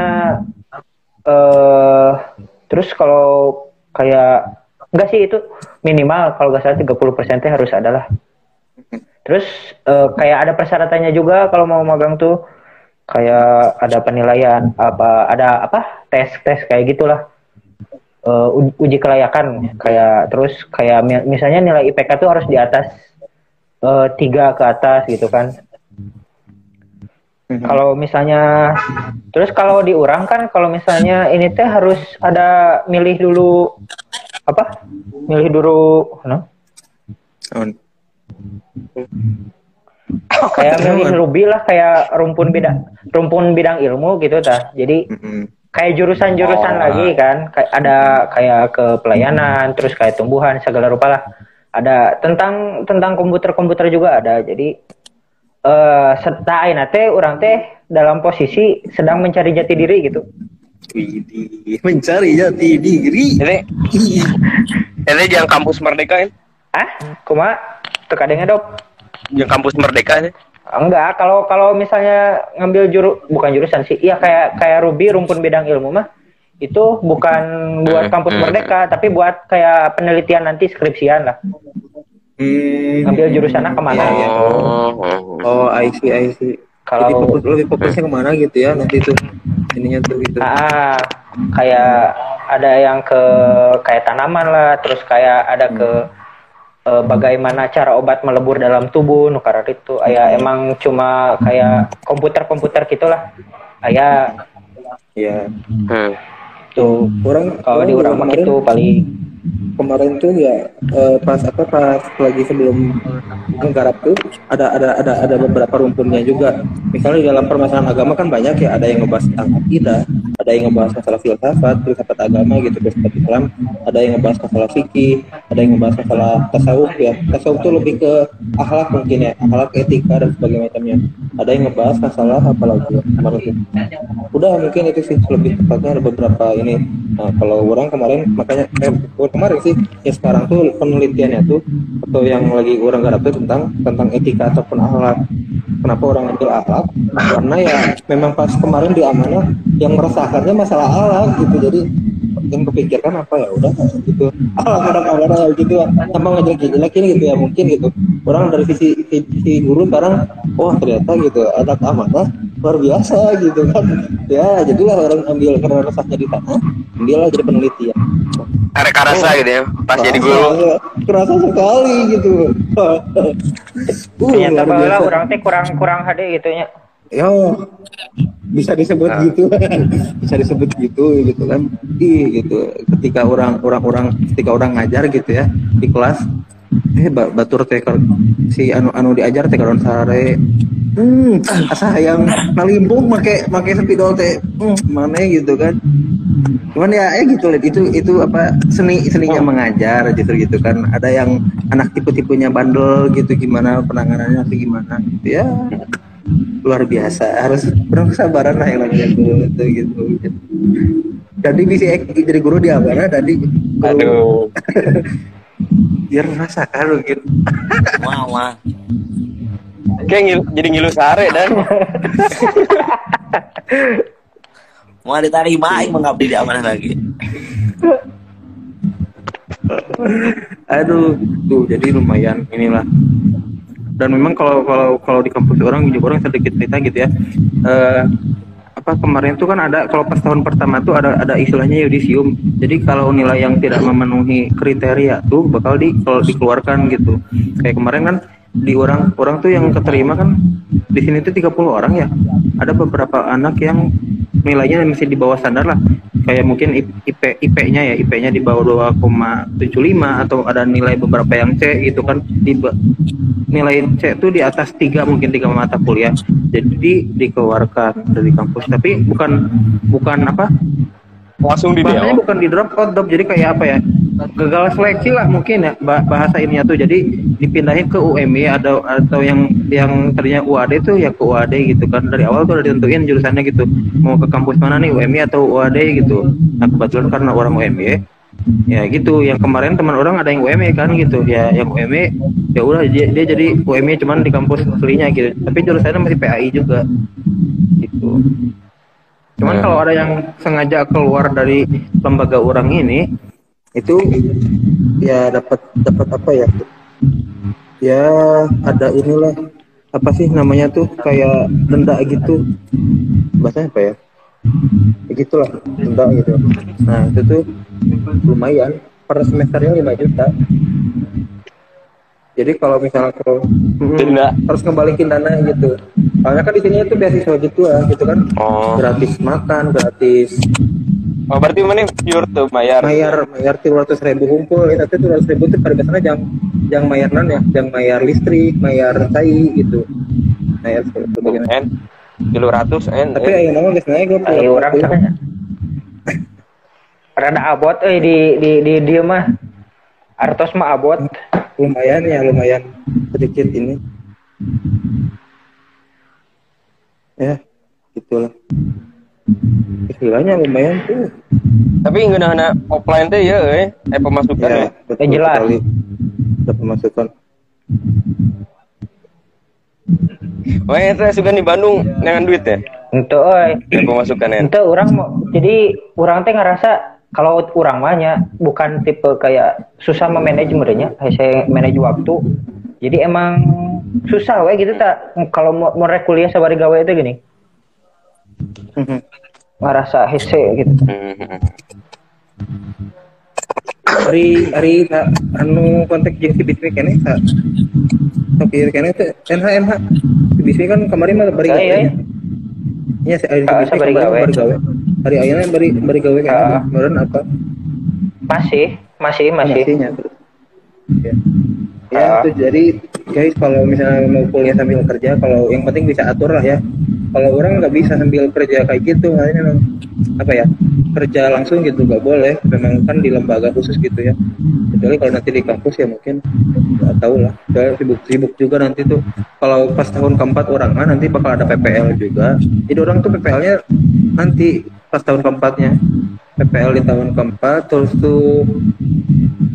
eh terus kalau kayak enggak sih itu minimal kalau nggak salah 30% teh harus adalah Terus eh, kayak ada persyaratannya juga kalau mau magang tuh. Kayak ada penilaian apa ada apa tes tes kayak gitulah. Eh, u- uji kelayakan. Kayak terus kayak mi- misalnya nilai IPK tuh harus di atas eh, tiga ke atas gitu kan. Kalau misalnya terus kalau diurang kan kalau misalnya ini teh harus ada milih dulu apa? Milih dulu no? kayak milih ruby lah kayak rumpun bidang rumpun bidang ilmu gitu dah jadi kayak jurusan-jurusan Oh. lagi kan kayak ada kayak ke pelayanan terus kayak tumbuhan segala rupa lah ada tentang tentang komputer-komputer juga ada. Jadi eh serta teh orang teh dalam posisi sedang mencari jati diri gitu. Widih, mencari jati diri. Ini, ini yang kampus Merdeka ya? ah kuma? Tekadengnya dok Yang kampus Merdeka ya? Enggak, kalau kalau misalnya ngambil juru bukan jurusan sih. Iya kayak kayak Ruby rumpun bidang ilmu mah itu bukan buat kampus merdeka tapi buat kayak penelitian nanti skripsian lah. hmm. Ngambil jurusannya ke mana iya. gitu. Oh, oh I see I see Kalau- Jadi fokus, lebih fokusnya ke mana gitu ya nanti tuh ininya tuh gitu Ah, kayak ada yang ke kayak tanaman lah, terus kayak ada ke eh, bagaimana cara obat melebur dalam tubuh nukar itu. Aya emang cuma kayak komputer-komputer gitulah. Aya ya Hmm. Tuh orang kalau di urang mah gitu paling kemarin tuh ya eh, pas apa pas lagi sebelum menggarap tuh ada ada ada ada beberapa rumpunnya juga. Misalnya di dalam permasalahan agama kan banyak ya ada yang ngebahas tentang akidah ada yang ngebahas masalah filsafat filsafat agama gitu filsafat Islam ada yang ngebahas masalah fikih ada yang ngebahas masalah tasawuf ya. Tasawuf tuh lebih ke akhlak mungkin ya akhlak etika dan sebagainya macamnya. Ada yang ngebahas masalah apa lagi ya kemarin tuh. Udah mungkin itu sih lebih tepatnya ada beberapa ini. Nah kalau orang kemarin makanya eh, bukan kemarin sih ya sekarang tuh penelitiannya tuh atau yang lagi orang garap tuh tentang tentang etika ataupun akhlak. Kenapa orang ambil akhlak? Karena ya memang pas kemarin di amanah yang meresahkannya masalah akhlak gitu. Jadi yang kepikirkan apa ya udah gitu. Ah orang orang gitu. Tanpa ngajak jelekin gitu ya mungkin gitu. Orang dari sisi sisi guru sekarang wah ternyata gitu anak amanah luar biasa gitu kan. Ya jadilah orang ambil karena resahnya di tanah ambillah jadi peneliti ya Karek karasa gitu ya pas jadi Kerasa, guru ya. kerasa sekali gitu uh, Ternyata bahwa orang teh kurang kurang HD gitu nya. Yo, bisa disebut Ah. gitu, bisa disebut gitu, gitu kan? Ih, gitu. Ketika orang orang orang ketika orang ngajar gitu ya di kelas, eh ba- batur teh si anu anu diajar teh karon sare. Hmm, asa yang nalimpung make make spidol teh, hmm, mana gitu kan? Cuman ya, eh gitu, Lid. itu itu apa seni seninya mengajar gitu gitu kan. Ada yang anak tipe-tipenya bandel gitu, gimana penanganannya atau gimana gitu ya luar biasa harus kurang kesabaran lah yang guru itu gitu, gitu. jadi bisa ek- jadi guru di mana tadi guru aduh biar merasakan gitu Wah, wah. Kayak ngil- jadi ngilu sare dan. Mau diterima, aing mengabdi di amanah lagi. aduh tuh jadi lumayan inilah. Dan memang kalau kalau kalau di kampus orang juga orang sedikit cerita gitu ya. Eh, apa kemarin tuh kan ada kalau pas tahun pertama tuh ada ada istilahnya yudisium. Jadi kalau nilai yang tidak memenuhi kriteria tuh bakal di kalau dikeluarkan gitu. Kayak kemarin kan di orang orang tuh yang keterima kan di sini tuh 30 orang ya. Ada beberapa anak yang nilainya masih di bawah standar lah. Kayak mungkin IP IP-nya ya IP-nya di bawah 2,75 atau ada nilai beberapa yang C gitu kan. Di nilai C itu di atas tiga mungkin tiga mata kuliah. Jadi dikeluarkan dari kampus. Tapi bukan bukan apa langsung di bahasanya bukan di drop out drop. Jadi kayak apa ya? Gagal seleksi lah mungkin ya bah- bahasa ininya tuh. Jadi dipindahin ke UMI ada atau yang yang tadinya UAD tuh ya ke UAD gitu kan. Dari awal tuh udah ditentuin jurusannya gitu. Mau ke kampus mana nih UMI atau UAD gitu. Nah kebetulan karena orang UMI ya gitu. Yang kemarin teman orang ada yang UMI kan gitu. Ya yang UMI ya udah dia, dia jadi UMI cuman di kampus aslinya gitu. Tapi jurusannya masih PAI juga gitu Cuman Hmm. kalau ada yang sengaja keluar dari lembaga orang ini, itu ya dapat dapat apa ya? Ya ada inilah apa sih namanya tuh kayak denda gitu. Bahasanya apa ya? Ya gitulah denda gitu. Nah itu tuh lumayan per semesternya 5 juta. Jadi kalau misalnya kalau mm, Denda. harus ngembalikin dana gitu. Soalnya kan di sini itu beasiswa gitu lah, gitu kan oh gratis makan, gratis oh berarti mana pure tuh bayar mayar mayar tiga ratus ribu kumpul, itu tuh ratus ribu tuh pada biasanya jang jang mayar non ya, jang mayar listrik, mayar tai gitu, mayar sebagainya. en kilo ratus en Tapi ayo nama guys naik gue Ayo orang sana. Rada abot euy di di di dia mah. Artos mah abot. Lumayan ya lumayan sedikit ini. Ya gitulah. Istilahnya lumayan tuh. tapi nggak ada offline teh ya eh eh pemasukan ya, Ya, betul jelas. sekali. Ada pemasukan. oh ya saya suka di Bandung dengan duit ya euy. eh pemasukan en Ente orang mau jadi orang teh ngerasa kalau orang mahnya bukan tipe kayak susah memanage merenya, kayak saya manage waktu. Jadi emang susah we gitu tak kalau mau mau kuliah sabari gawe itu gini. ngerasa hese gitu. Hari hari sa, anu kontak si Bismi kene sok ieu kene teh NH NH Bismi kan kemarin mah bari Ah, gawe iya, ari si Ah, sabari kemarin gawe. bari gawe. Hari ayeuna bari bari gawe kene meureun apa? Masih, masih, masih. Masihnya. Terus ya ya itu jadi guys kalau misalnya mau kuliah sambil kerja kalau yang penting bisa atur lah ya. Kalau orang nggak bisa sambil kerja kayak gitu makanya memang apa ya kerja langsung gitu nggak boleh. Memang kan di lembaga khusus gitu ya kecuali kalau nanti di kampus ya mungkin nggak tahu lah. Soalnya sibuk-sibuk juga nanti tuh. Kalau pas tahun keempat orang mah nanti bakal ada PPL juga. Jadi orang tuh PPL-nya nanti pas tahun keempatnya. PPL di tahun keempat terus tuh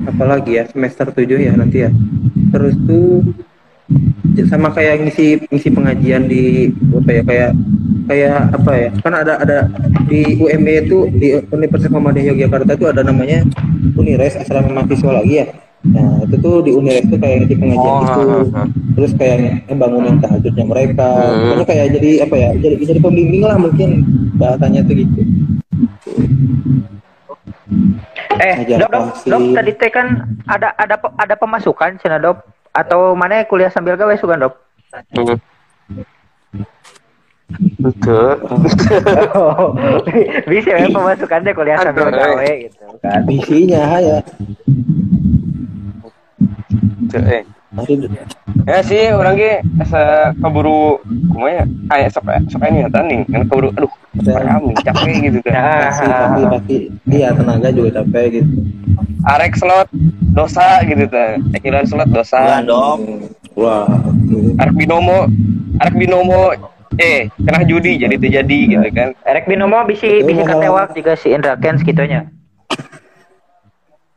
apalagi ya? Semester 7 ya nanti ya. Terus tuh sama kayak ngisi ngisi pengajian di apa ya kayak kayak apa ya kan ada ada di UMY itu di Universitas Muhammadiyah Yogyakarta itu ada namanya Unires asrama mahasiswa lagi ya. Nah itu tuh di Unires tuh kayak di pengajian Oh, ha, ha. terus kayak bangunan tahajudnya mereka. Hmm. pokoknya kayak jadi apa ya jadi jadi pembimbing lah mungkin bahasanya tuh gitu. Eh, Ngajar dok, dok, dok, tadi teh kan ada ada ada pemasukan cina dok atau mana kuliah sambil gawe sugan dok? Betul. Oh, bisa ya pemasukan deh kuliah sambil gawe gitu kan. visinya ya eh. Ya sih, orang ge asa keburu kumanya kayak sok sok ini ya tanding kan keburu aduh kami capek gitu kan. pasti pasti pasti iya tenaga juga capek gitu Arek slot dosa gitu teh. Ekilan slot dosa. Bulan dong. wah Arek binomo, arek binomo eh kena judi jadi terjadi gitu kan. Erek binomo bisi bisi katewak juga si Indra Kens gitunya.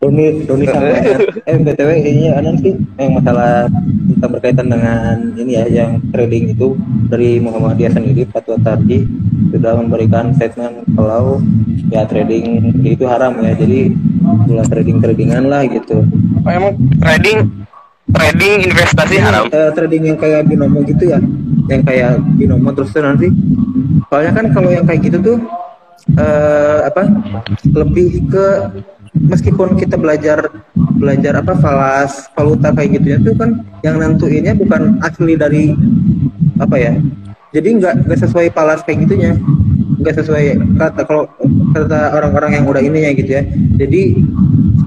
Doni Doni sampai eh btw ini ada sih yang masalah tentang berkaitan dengan ini ya yang trading itu dari Muhammadiyah sendiri Fatwa Tarji sudah memberikan statement kalau ya trading itu haram ya. Jadi mulai trading tradingan lah gitu. Oh, emang trading trading investasi haram. Eh, trading yang kayak binomo gitu ya? Yang kayak binomo terus tuh nanti? Soalnya kan kalau yang kayak gitu tuh eh apa lebih ke meskipun kita belajar belajar apa falas valuta kayak gitunya tuh kan yang nentuinnya bukan asli dari apa ya. Jadi nggak nggak sesuai falas kayak gitunya. Nggak sesuai kata kalau kata orang-orang yang udah ininya gitu ya. Jadi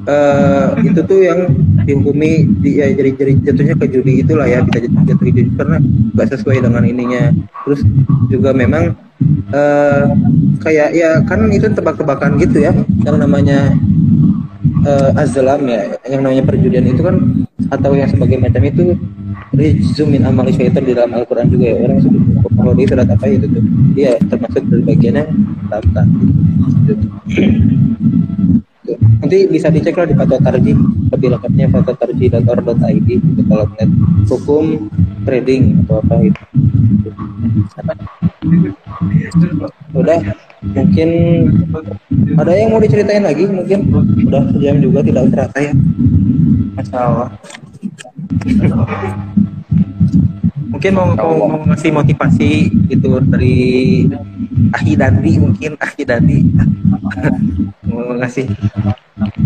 eh itu tuh yang dihukumi di, ya, jadi jadi jatuhnya ke judi itulah ya bisa jatuh jatuh judi. Karena nggak sesuai dengan ininya. Terus juga memang eh kayak ya kan itu tebak-tebakan gitu ya yang namanya eh azlam ya yang namanya perjudian itu kan atau yang sebagai macam itu rijzum min amali syaitan di dalam Al-Quran juga ya orang sebut kalau di surat apa itu tuh dia termasuk dari bagiannya tata gitu. nanti bisa dicek lah di Fatwa Tarji lebih lengkapnya fatwatarji.or.id gitu kalau melihat hukum trading atau apa gitu Apa? udah mungkin ada yang mau diceritain lagi? Mungkin udah sejam juga tidak terasa ya. Masya Allah mungkin mau, mau, mau ngasih motivasi gitu dari Ahi Dandi mungkin Ahi Dandi. Mau ngasih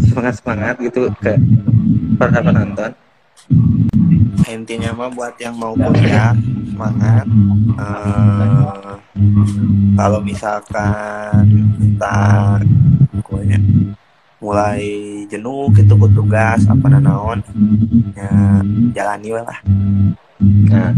semangat semangat gitu ke para penonton. Intinya mah buat yang mau kuliah semangat. Eh, kalau misalkan ntar pokoknya mulai jenuh gitu tugas apa naon ya jalani lah nah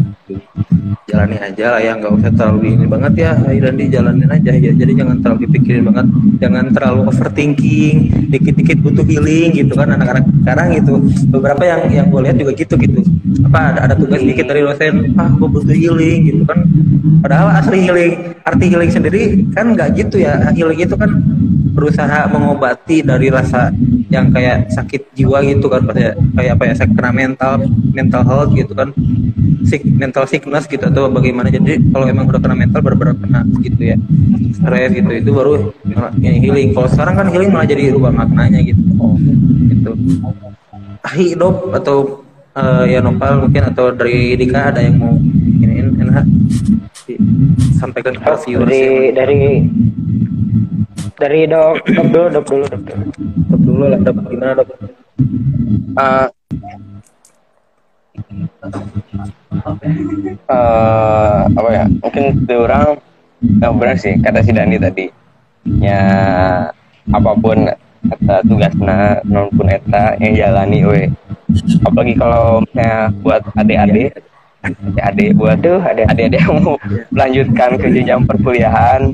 jalani aja lah ya nggak usah terlalu ini banget ya Ahi Dandi jalanin aja ya. Jadi jangan terlalu dipikirin banget jangan terlalu overthinking dikit-dikit butuh healing gitu kan anak-anak sekarang gitu. Beberapa yang yang gue lihat juga gitu gitu. Apa ada, ada tugas dikit dari dosen ah gue butuh healing gitu kan. Padahal asli healing arti healing sendiri kan nggak gitu ya. Healing itu kan berusaha mengobati dari rasa yang kayak sakit jiwa gitu kan kayak kayak apa ya saya kena mental mental health gitu kan sick, mental sickness gitu atau bagaimana. Jadi kalau emang udah kena mental benar-benar kena gitu ya stres gitu itu baru yang healing. Kalau sekarang kan healing malah jadi rubah maknanya gitu. Gitu. Ahi dop atau eh, ya nopal mungkin atau dari Dika ada yang mau iniin enak sampaikan Dok, viewers dari yang- dari dari dok dok dulu dok dulu dok dulu. dop dulu lah dop. Gimana dop? Eh, eh, apa ya? Mungkin orang yang benar sih kata si Dani tadi. Ya apa pun kata tugasnya non pun eta yang jalani we apalagi kalau misalnya buat adik-adik adik-adik buat ada. adik-adik yang mau melanjutkan ke jenjang perkuliahan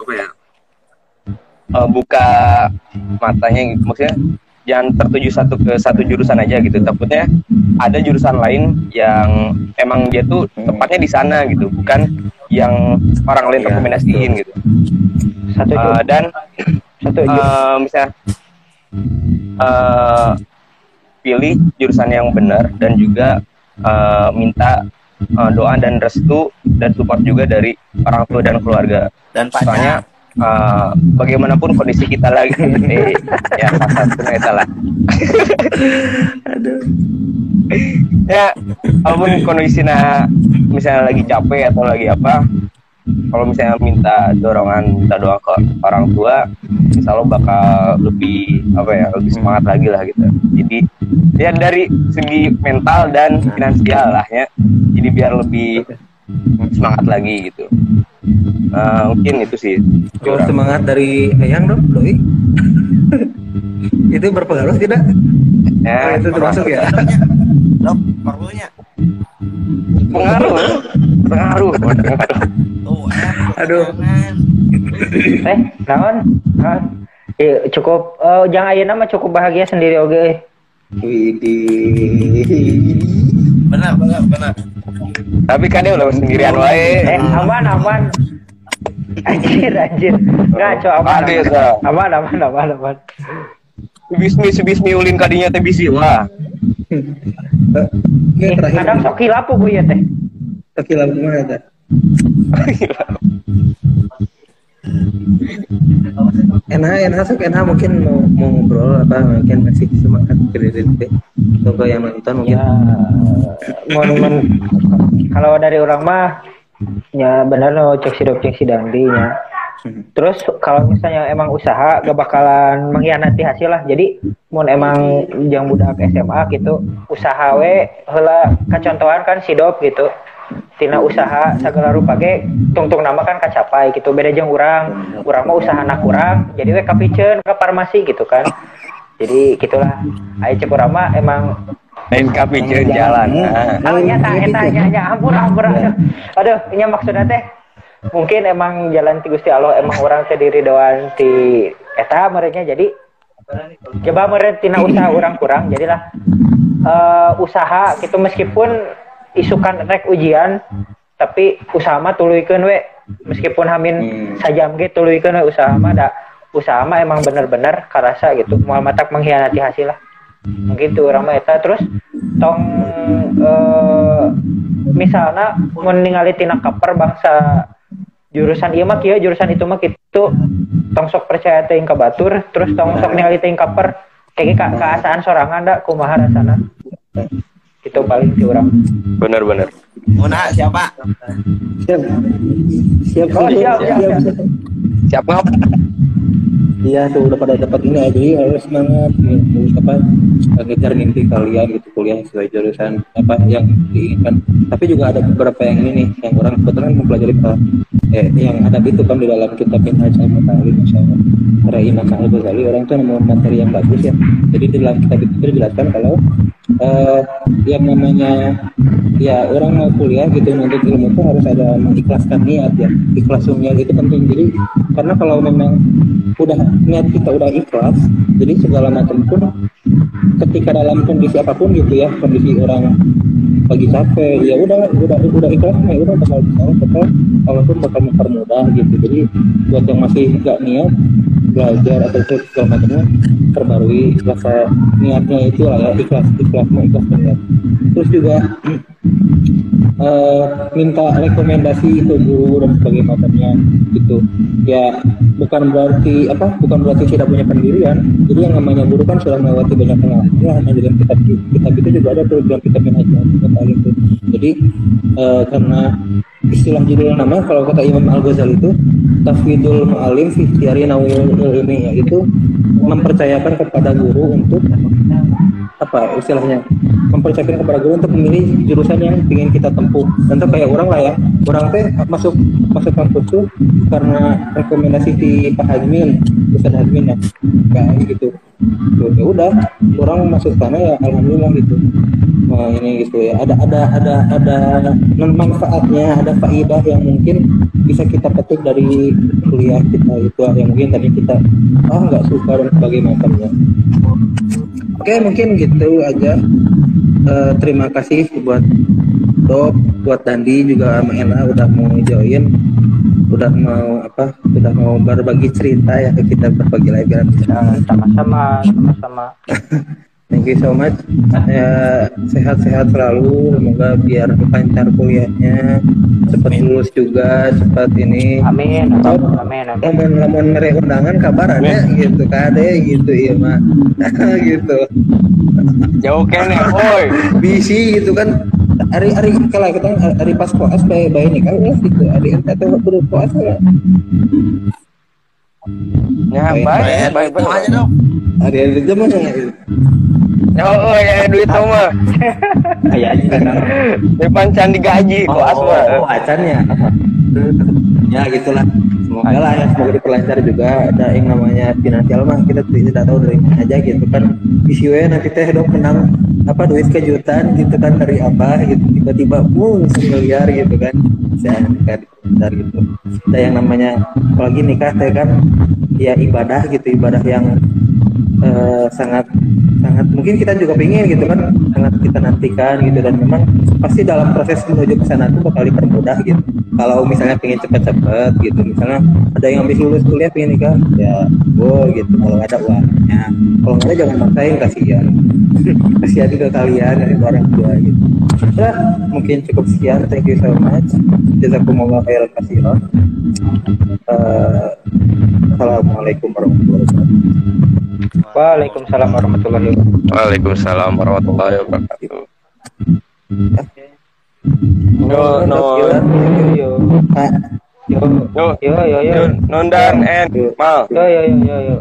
apa ya eh, buka matanya gitu. maksudnya jangan tertuju satu ke satu jurusan aja gitu. Takutnya ada jurusan lain yang emang dia tuh tepatnya di sana gitu. Bukan yang orang lain Iya, rekomendasiin gitu. Satu Eh, dan satu eh, misalnya eh, pilih jurusan yang benar dan juga eh, minta uh, doa dan restu dan support juga dari orang tua dan keluarga. Dan soalnya uh, bagaimanapun kondisi kita lagi eh, ya salah satunya itu lah. Ya walaupun kondisinya misalnya lagi capek atau lagi apa kalau misalnya minta dorongan minta doa ke orang tua insya Allah bakal lebih apa ya lebih semangat lagi lah gitu jadi ya dari segi mental dan finansial lah ya jadi biar lebih semangat lagi gitu Eh, mungkin itu sih Kalau semangat dari Eyang dong, Doi. itu berpengaruh tidak? ya, Oh, itu termasuk ya? dok perlunya pengaruh pengaruh eh, Aduh. jangan. Eh, naon? Naon? Eh, cukup eh, jangan ayeuna mah cukup bahagia sendiri oge. Widih. benar benar benar tapi kan dia udah sendirian wae Eh, aman aman. Anjir, anjir. Aman. Ade, aman. Sa. Aman, aman, aman, aman. Bismi bismi ulin kadinya teh bisi wah Eh, kadang sok hilap gue ya teh. Oke, lalu gimana ada? Enak, enak, sok enak mungkin mau, mau ngobrol apa mungkin ngasih semangat diri diri. Coba yang nonton mungkin. Ya, mun mun kalau dari orang mah ya benar no cek sidop cek sidandi nya. Terus kalau misalnya emang usaha gak bakalan mengkhianati hasil lah. Jadi mun emang yang budak SMA gitu usaha we heula kacontohan kan sidop gitu. Tina usaha segala rupa ge tungtung nama kan kacapai gitu. Beda jeung urang. Urang mah usaha anak urang jadi we kapikeun ke farmasi gitu kan. Jadi gitulah. Ayo cek urang mah emang lain kapi jalan nah. Oh nyata, eta nya nya ampun ampun. Aduh, nya maksudnya teh mungkin emang jalan ti Gusti Allah emang orang terdiri doan ti eta merenya jadi coba meureun tina usaha orang kurang jadilah eh usaha gitu meskipun isukan rek ujian tapi usaha mah tuluykeun we. Meskipun hamin sajam ge tuluykeun we usaha mah da usaha mah emang bener-bener karasa gitu. Moal matak mengkhianati hasil lah mungkin tuh orang mah eta. Terus tong eh misalnya meninggali tina kaper bangsa jurusan iya mah kieu jurusan itu mah kitu tong sok percaya teuing ka batur terus tong sok ningali teuing kaper. Kayak ka keasaan sorangan da kumaha rasana? Itu paling ti urang. Bener-bener Muna siapa? Siap. Siap. Oh, siap, siap, siap. siap ngap Iya tuh udah pada dapat ini ya, jadi harus semangat harus apa ngejar mimpi kalian gitu kuliah sesuai jurusan apa yang diinginkan. Tapi juga ada beberapa yang ini nih yang orang kebetulan mempelajari apa eh, yang ada itu kan di dalam kitab Minhaj al Masya Allah. Para Imam Al orang tuh nemu materi yang bagus ya. Jadi di dalam kitab itu dijelaskan kalau eh, yang namanya ya orang mau kuliah gitu nuntut ilmu itu harus ada mengikhlaskan niat ya ikhlasnya itu penting jadi karena kalau memang udah niat kita udah ikhlas jadi segala macam pun ketika dalam kondisi apa pun gitu ya kondisi orang lagi capek ya udah udah udah ikhlas ya udah bakal bisa bakal Allah pun bakal mempermudah gitu. Jadi buat yang masih nggak niat belajar atau segala macamnya perbarui rasa niatnya itu lah ya ikhlas ikhlas ikhlas niat. Terus juga eh, minta rekomendasi itu guru dan sebagainya macamnya gitu. Ya bukan berarti apa bukan berarti tidak punya pendirian. Jadi yang namanya guru kan sudah melewati banyak pengalaman hanya dalam kitab kitab itu juga ada dalam kitab yang aja gitu jadi eh, karena istilah judul nama kalau kata Imam Al Ghazali itu tafwidul mu'alim fi nawil ilmi yaitu mempercayakan kepada guru untuk apa istilahnya mempercayakan kepada guru untuk memilih jurusan yang ingin kita tempuh. Tentu kayak orang lah ya orang teh masuk masuk kampus tuh karena rekomendasi di Pak Hajmin Ustaz Hajmin ya. Kayak gitu. Ya udah orang masuk sana ya alhamdulillah gitu. Nah ini gitu ya. Ada ada ada ada manfaatnya ada faidah yang mungkin bisa kita petik dari kuliah kita itu yang mungkin tadi kita ah nggak suka dan sebagainya Oke mungkin gitu aja. Eh, terima kasih buat Dok, buat Dandi juga sama Ena udah mau join, udah mau apa, udah mau berbagi cerita ya kita berbagi lagi Nah, sama-sama sama-sama thank you so much ya sehat-sehat selalu semoga biar lancar kuliahnya cepat lulus juga cepat ini Amin, amin, amin, amin. lamun lamun mere undangan kabar ada gitu kade gitu iya mah gitu Jauh kene, boy. bisi gitu kan hari hari kalau kita hari pas koas baik baik ini kan lah gitu hari atau baru koas lah Ya, baik, baik, baik. hari hari itu mana Oh, oh, ya duit tuh mah. Kayak aja kan. Depan candi gaji, kok asma. oh acarnya ya? Gitulah. Semoga lah ya semoga diperlancar juga. Ada yang namanya finansial mah kita tidak tahu dari mana aja gitu kan. Isi we nanti teh dok menang apa duit kejutan gitu kan dari apa gitu. Tiba-tiba uh miliar gitu kan. Saya nikah diperlancar gitu. Ada yang namanya apalagi nikah teh kan ya ibadah gitu ibadah yang eh, sangat sangat mungkin kita juga pengen gitu kan sangat kita nantikan gitu. Dan memang pasti dalam proses menuju ke sana tuh bakal dipermudah gitu. Kalau misalnya pengen cepet-cepet gitu misalnya ada yang habis lulus kuliah pengen nikah ya oh gitu. Kalau ada uangnya kalau nggak ada jangan maksain kasihan. Kasihan juga kalian dari orang tua gitu. Ya mungkin cukup sekian. Thank you so much. Jazakumullah khairan kasihan Eh, Assalamualaikum warahmatullahi wabarakatuh Waalaikumsalam warahmatullahi wabarakatuh. Waalaikumsalam warahmatullahi wabarakatuh. No, no, Yo, yo, Ah, yo, yo, yo, yo, yo, nondan and mal. yo, yo, yo, yo, yo.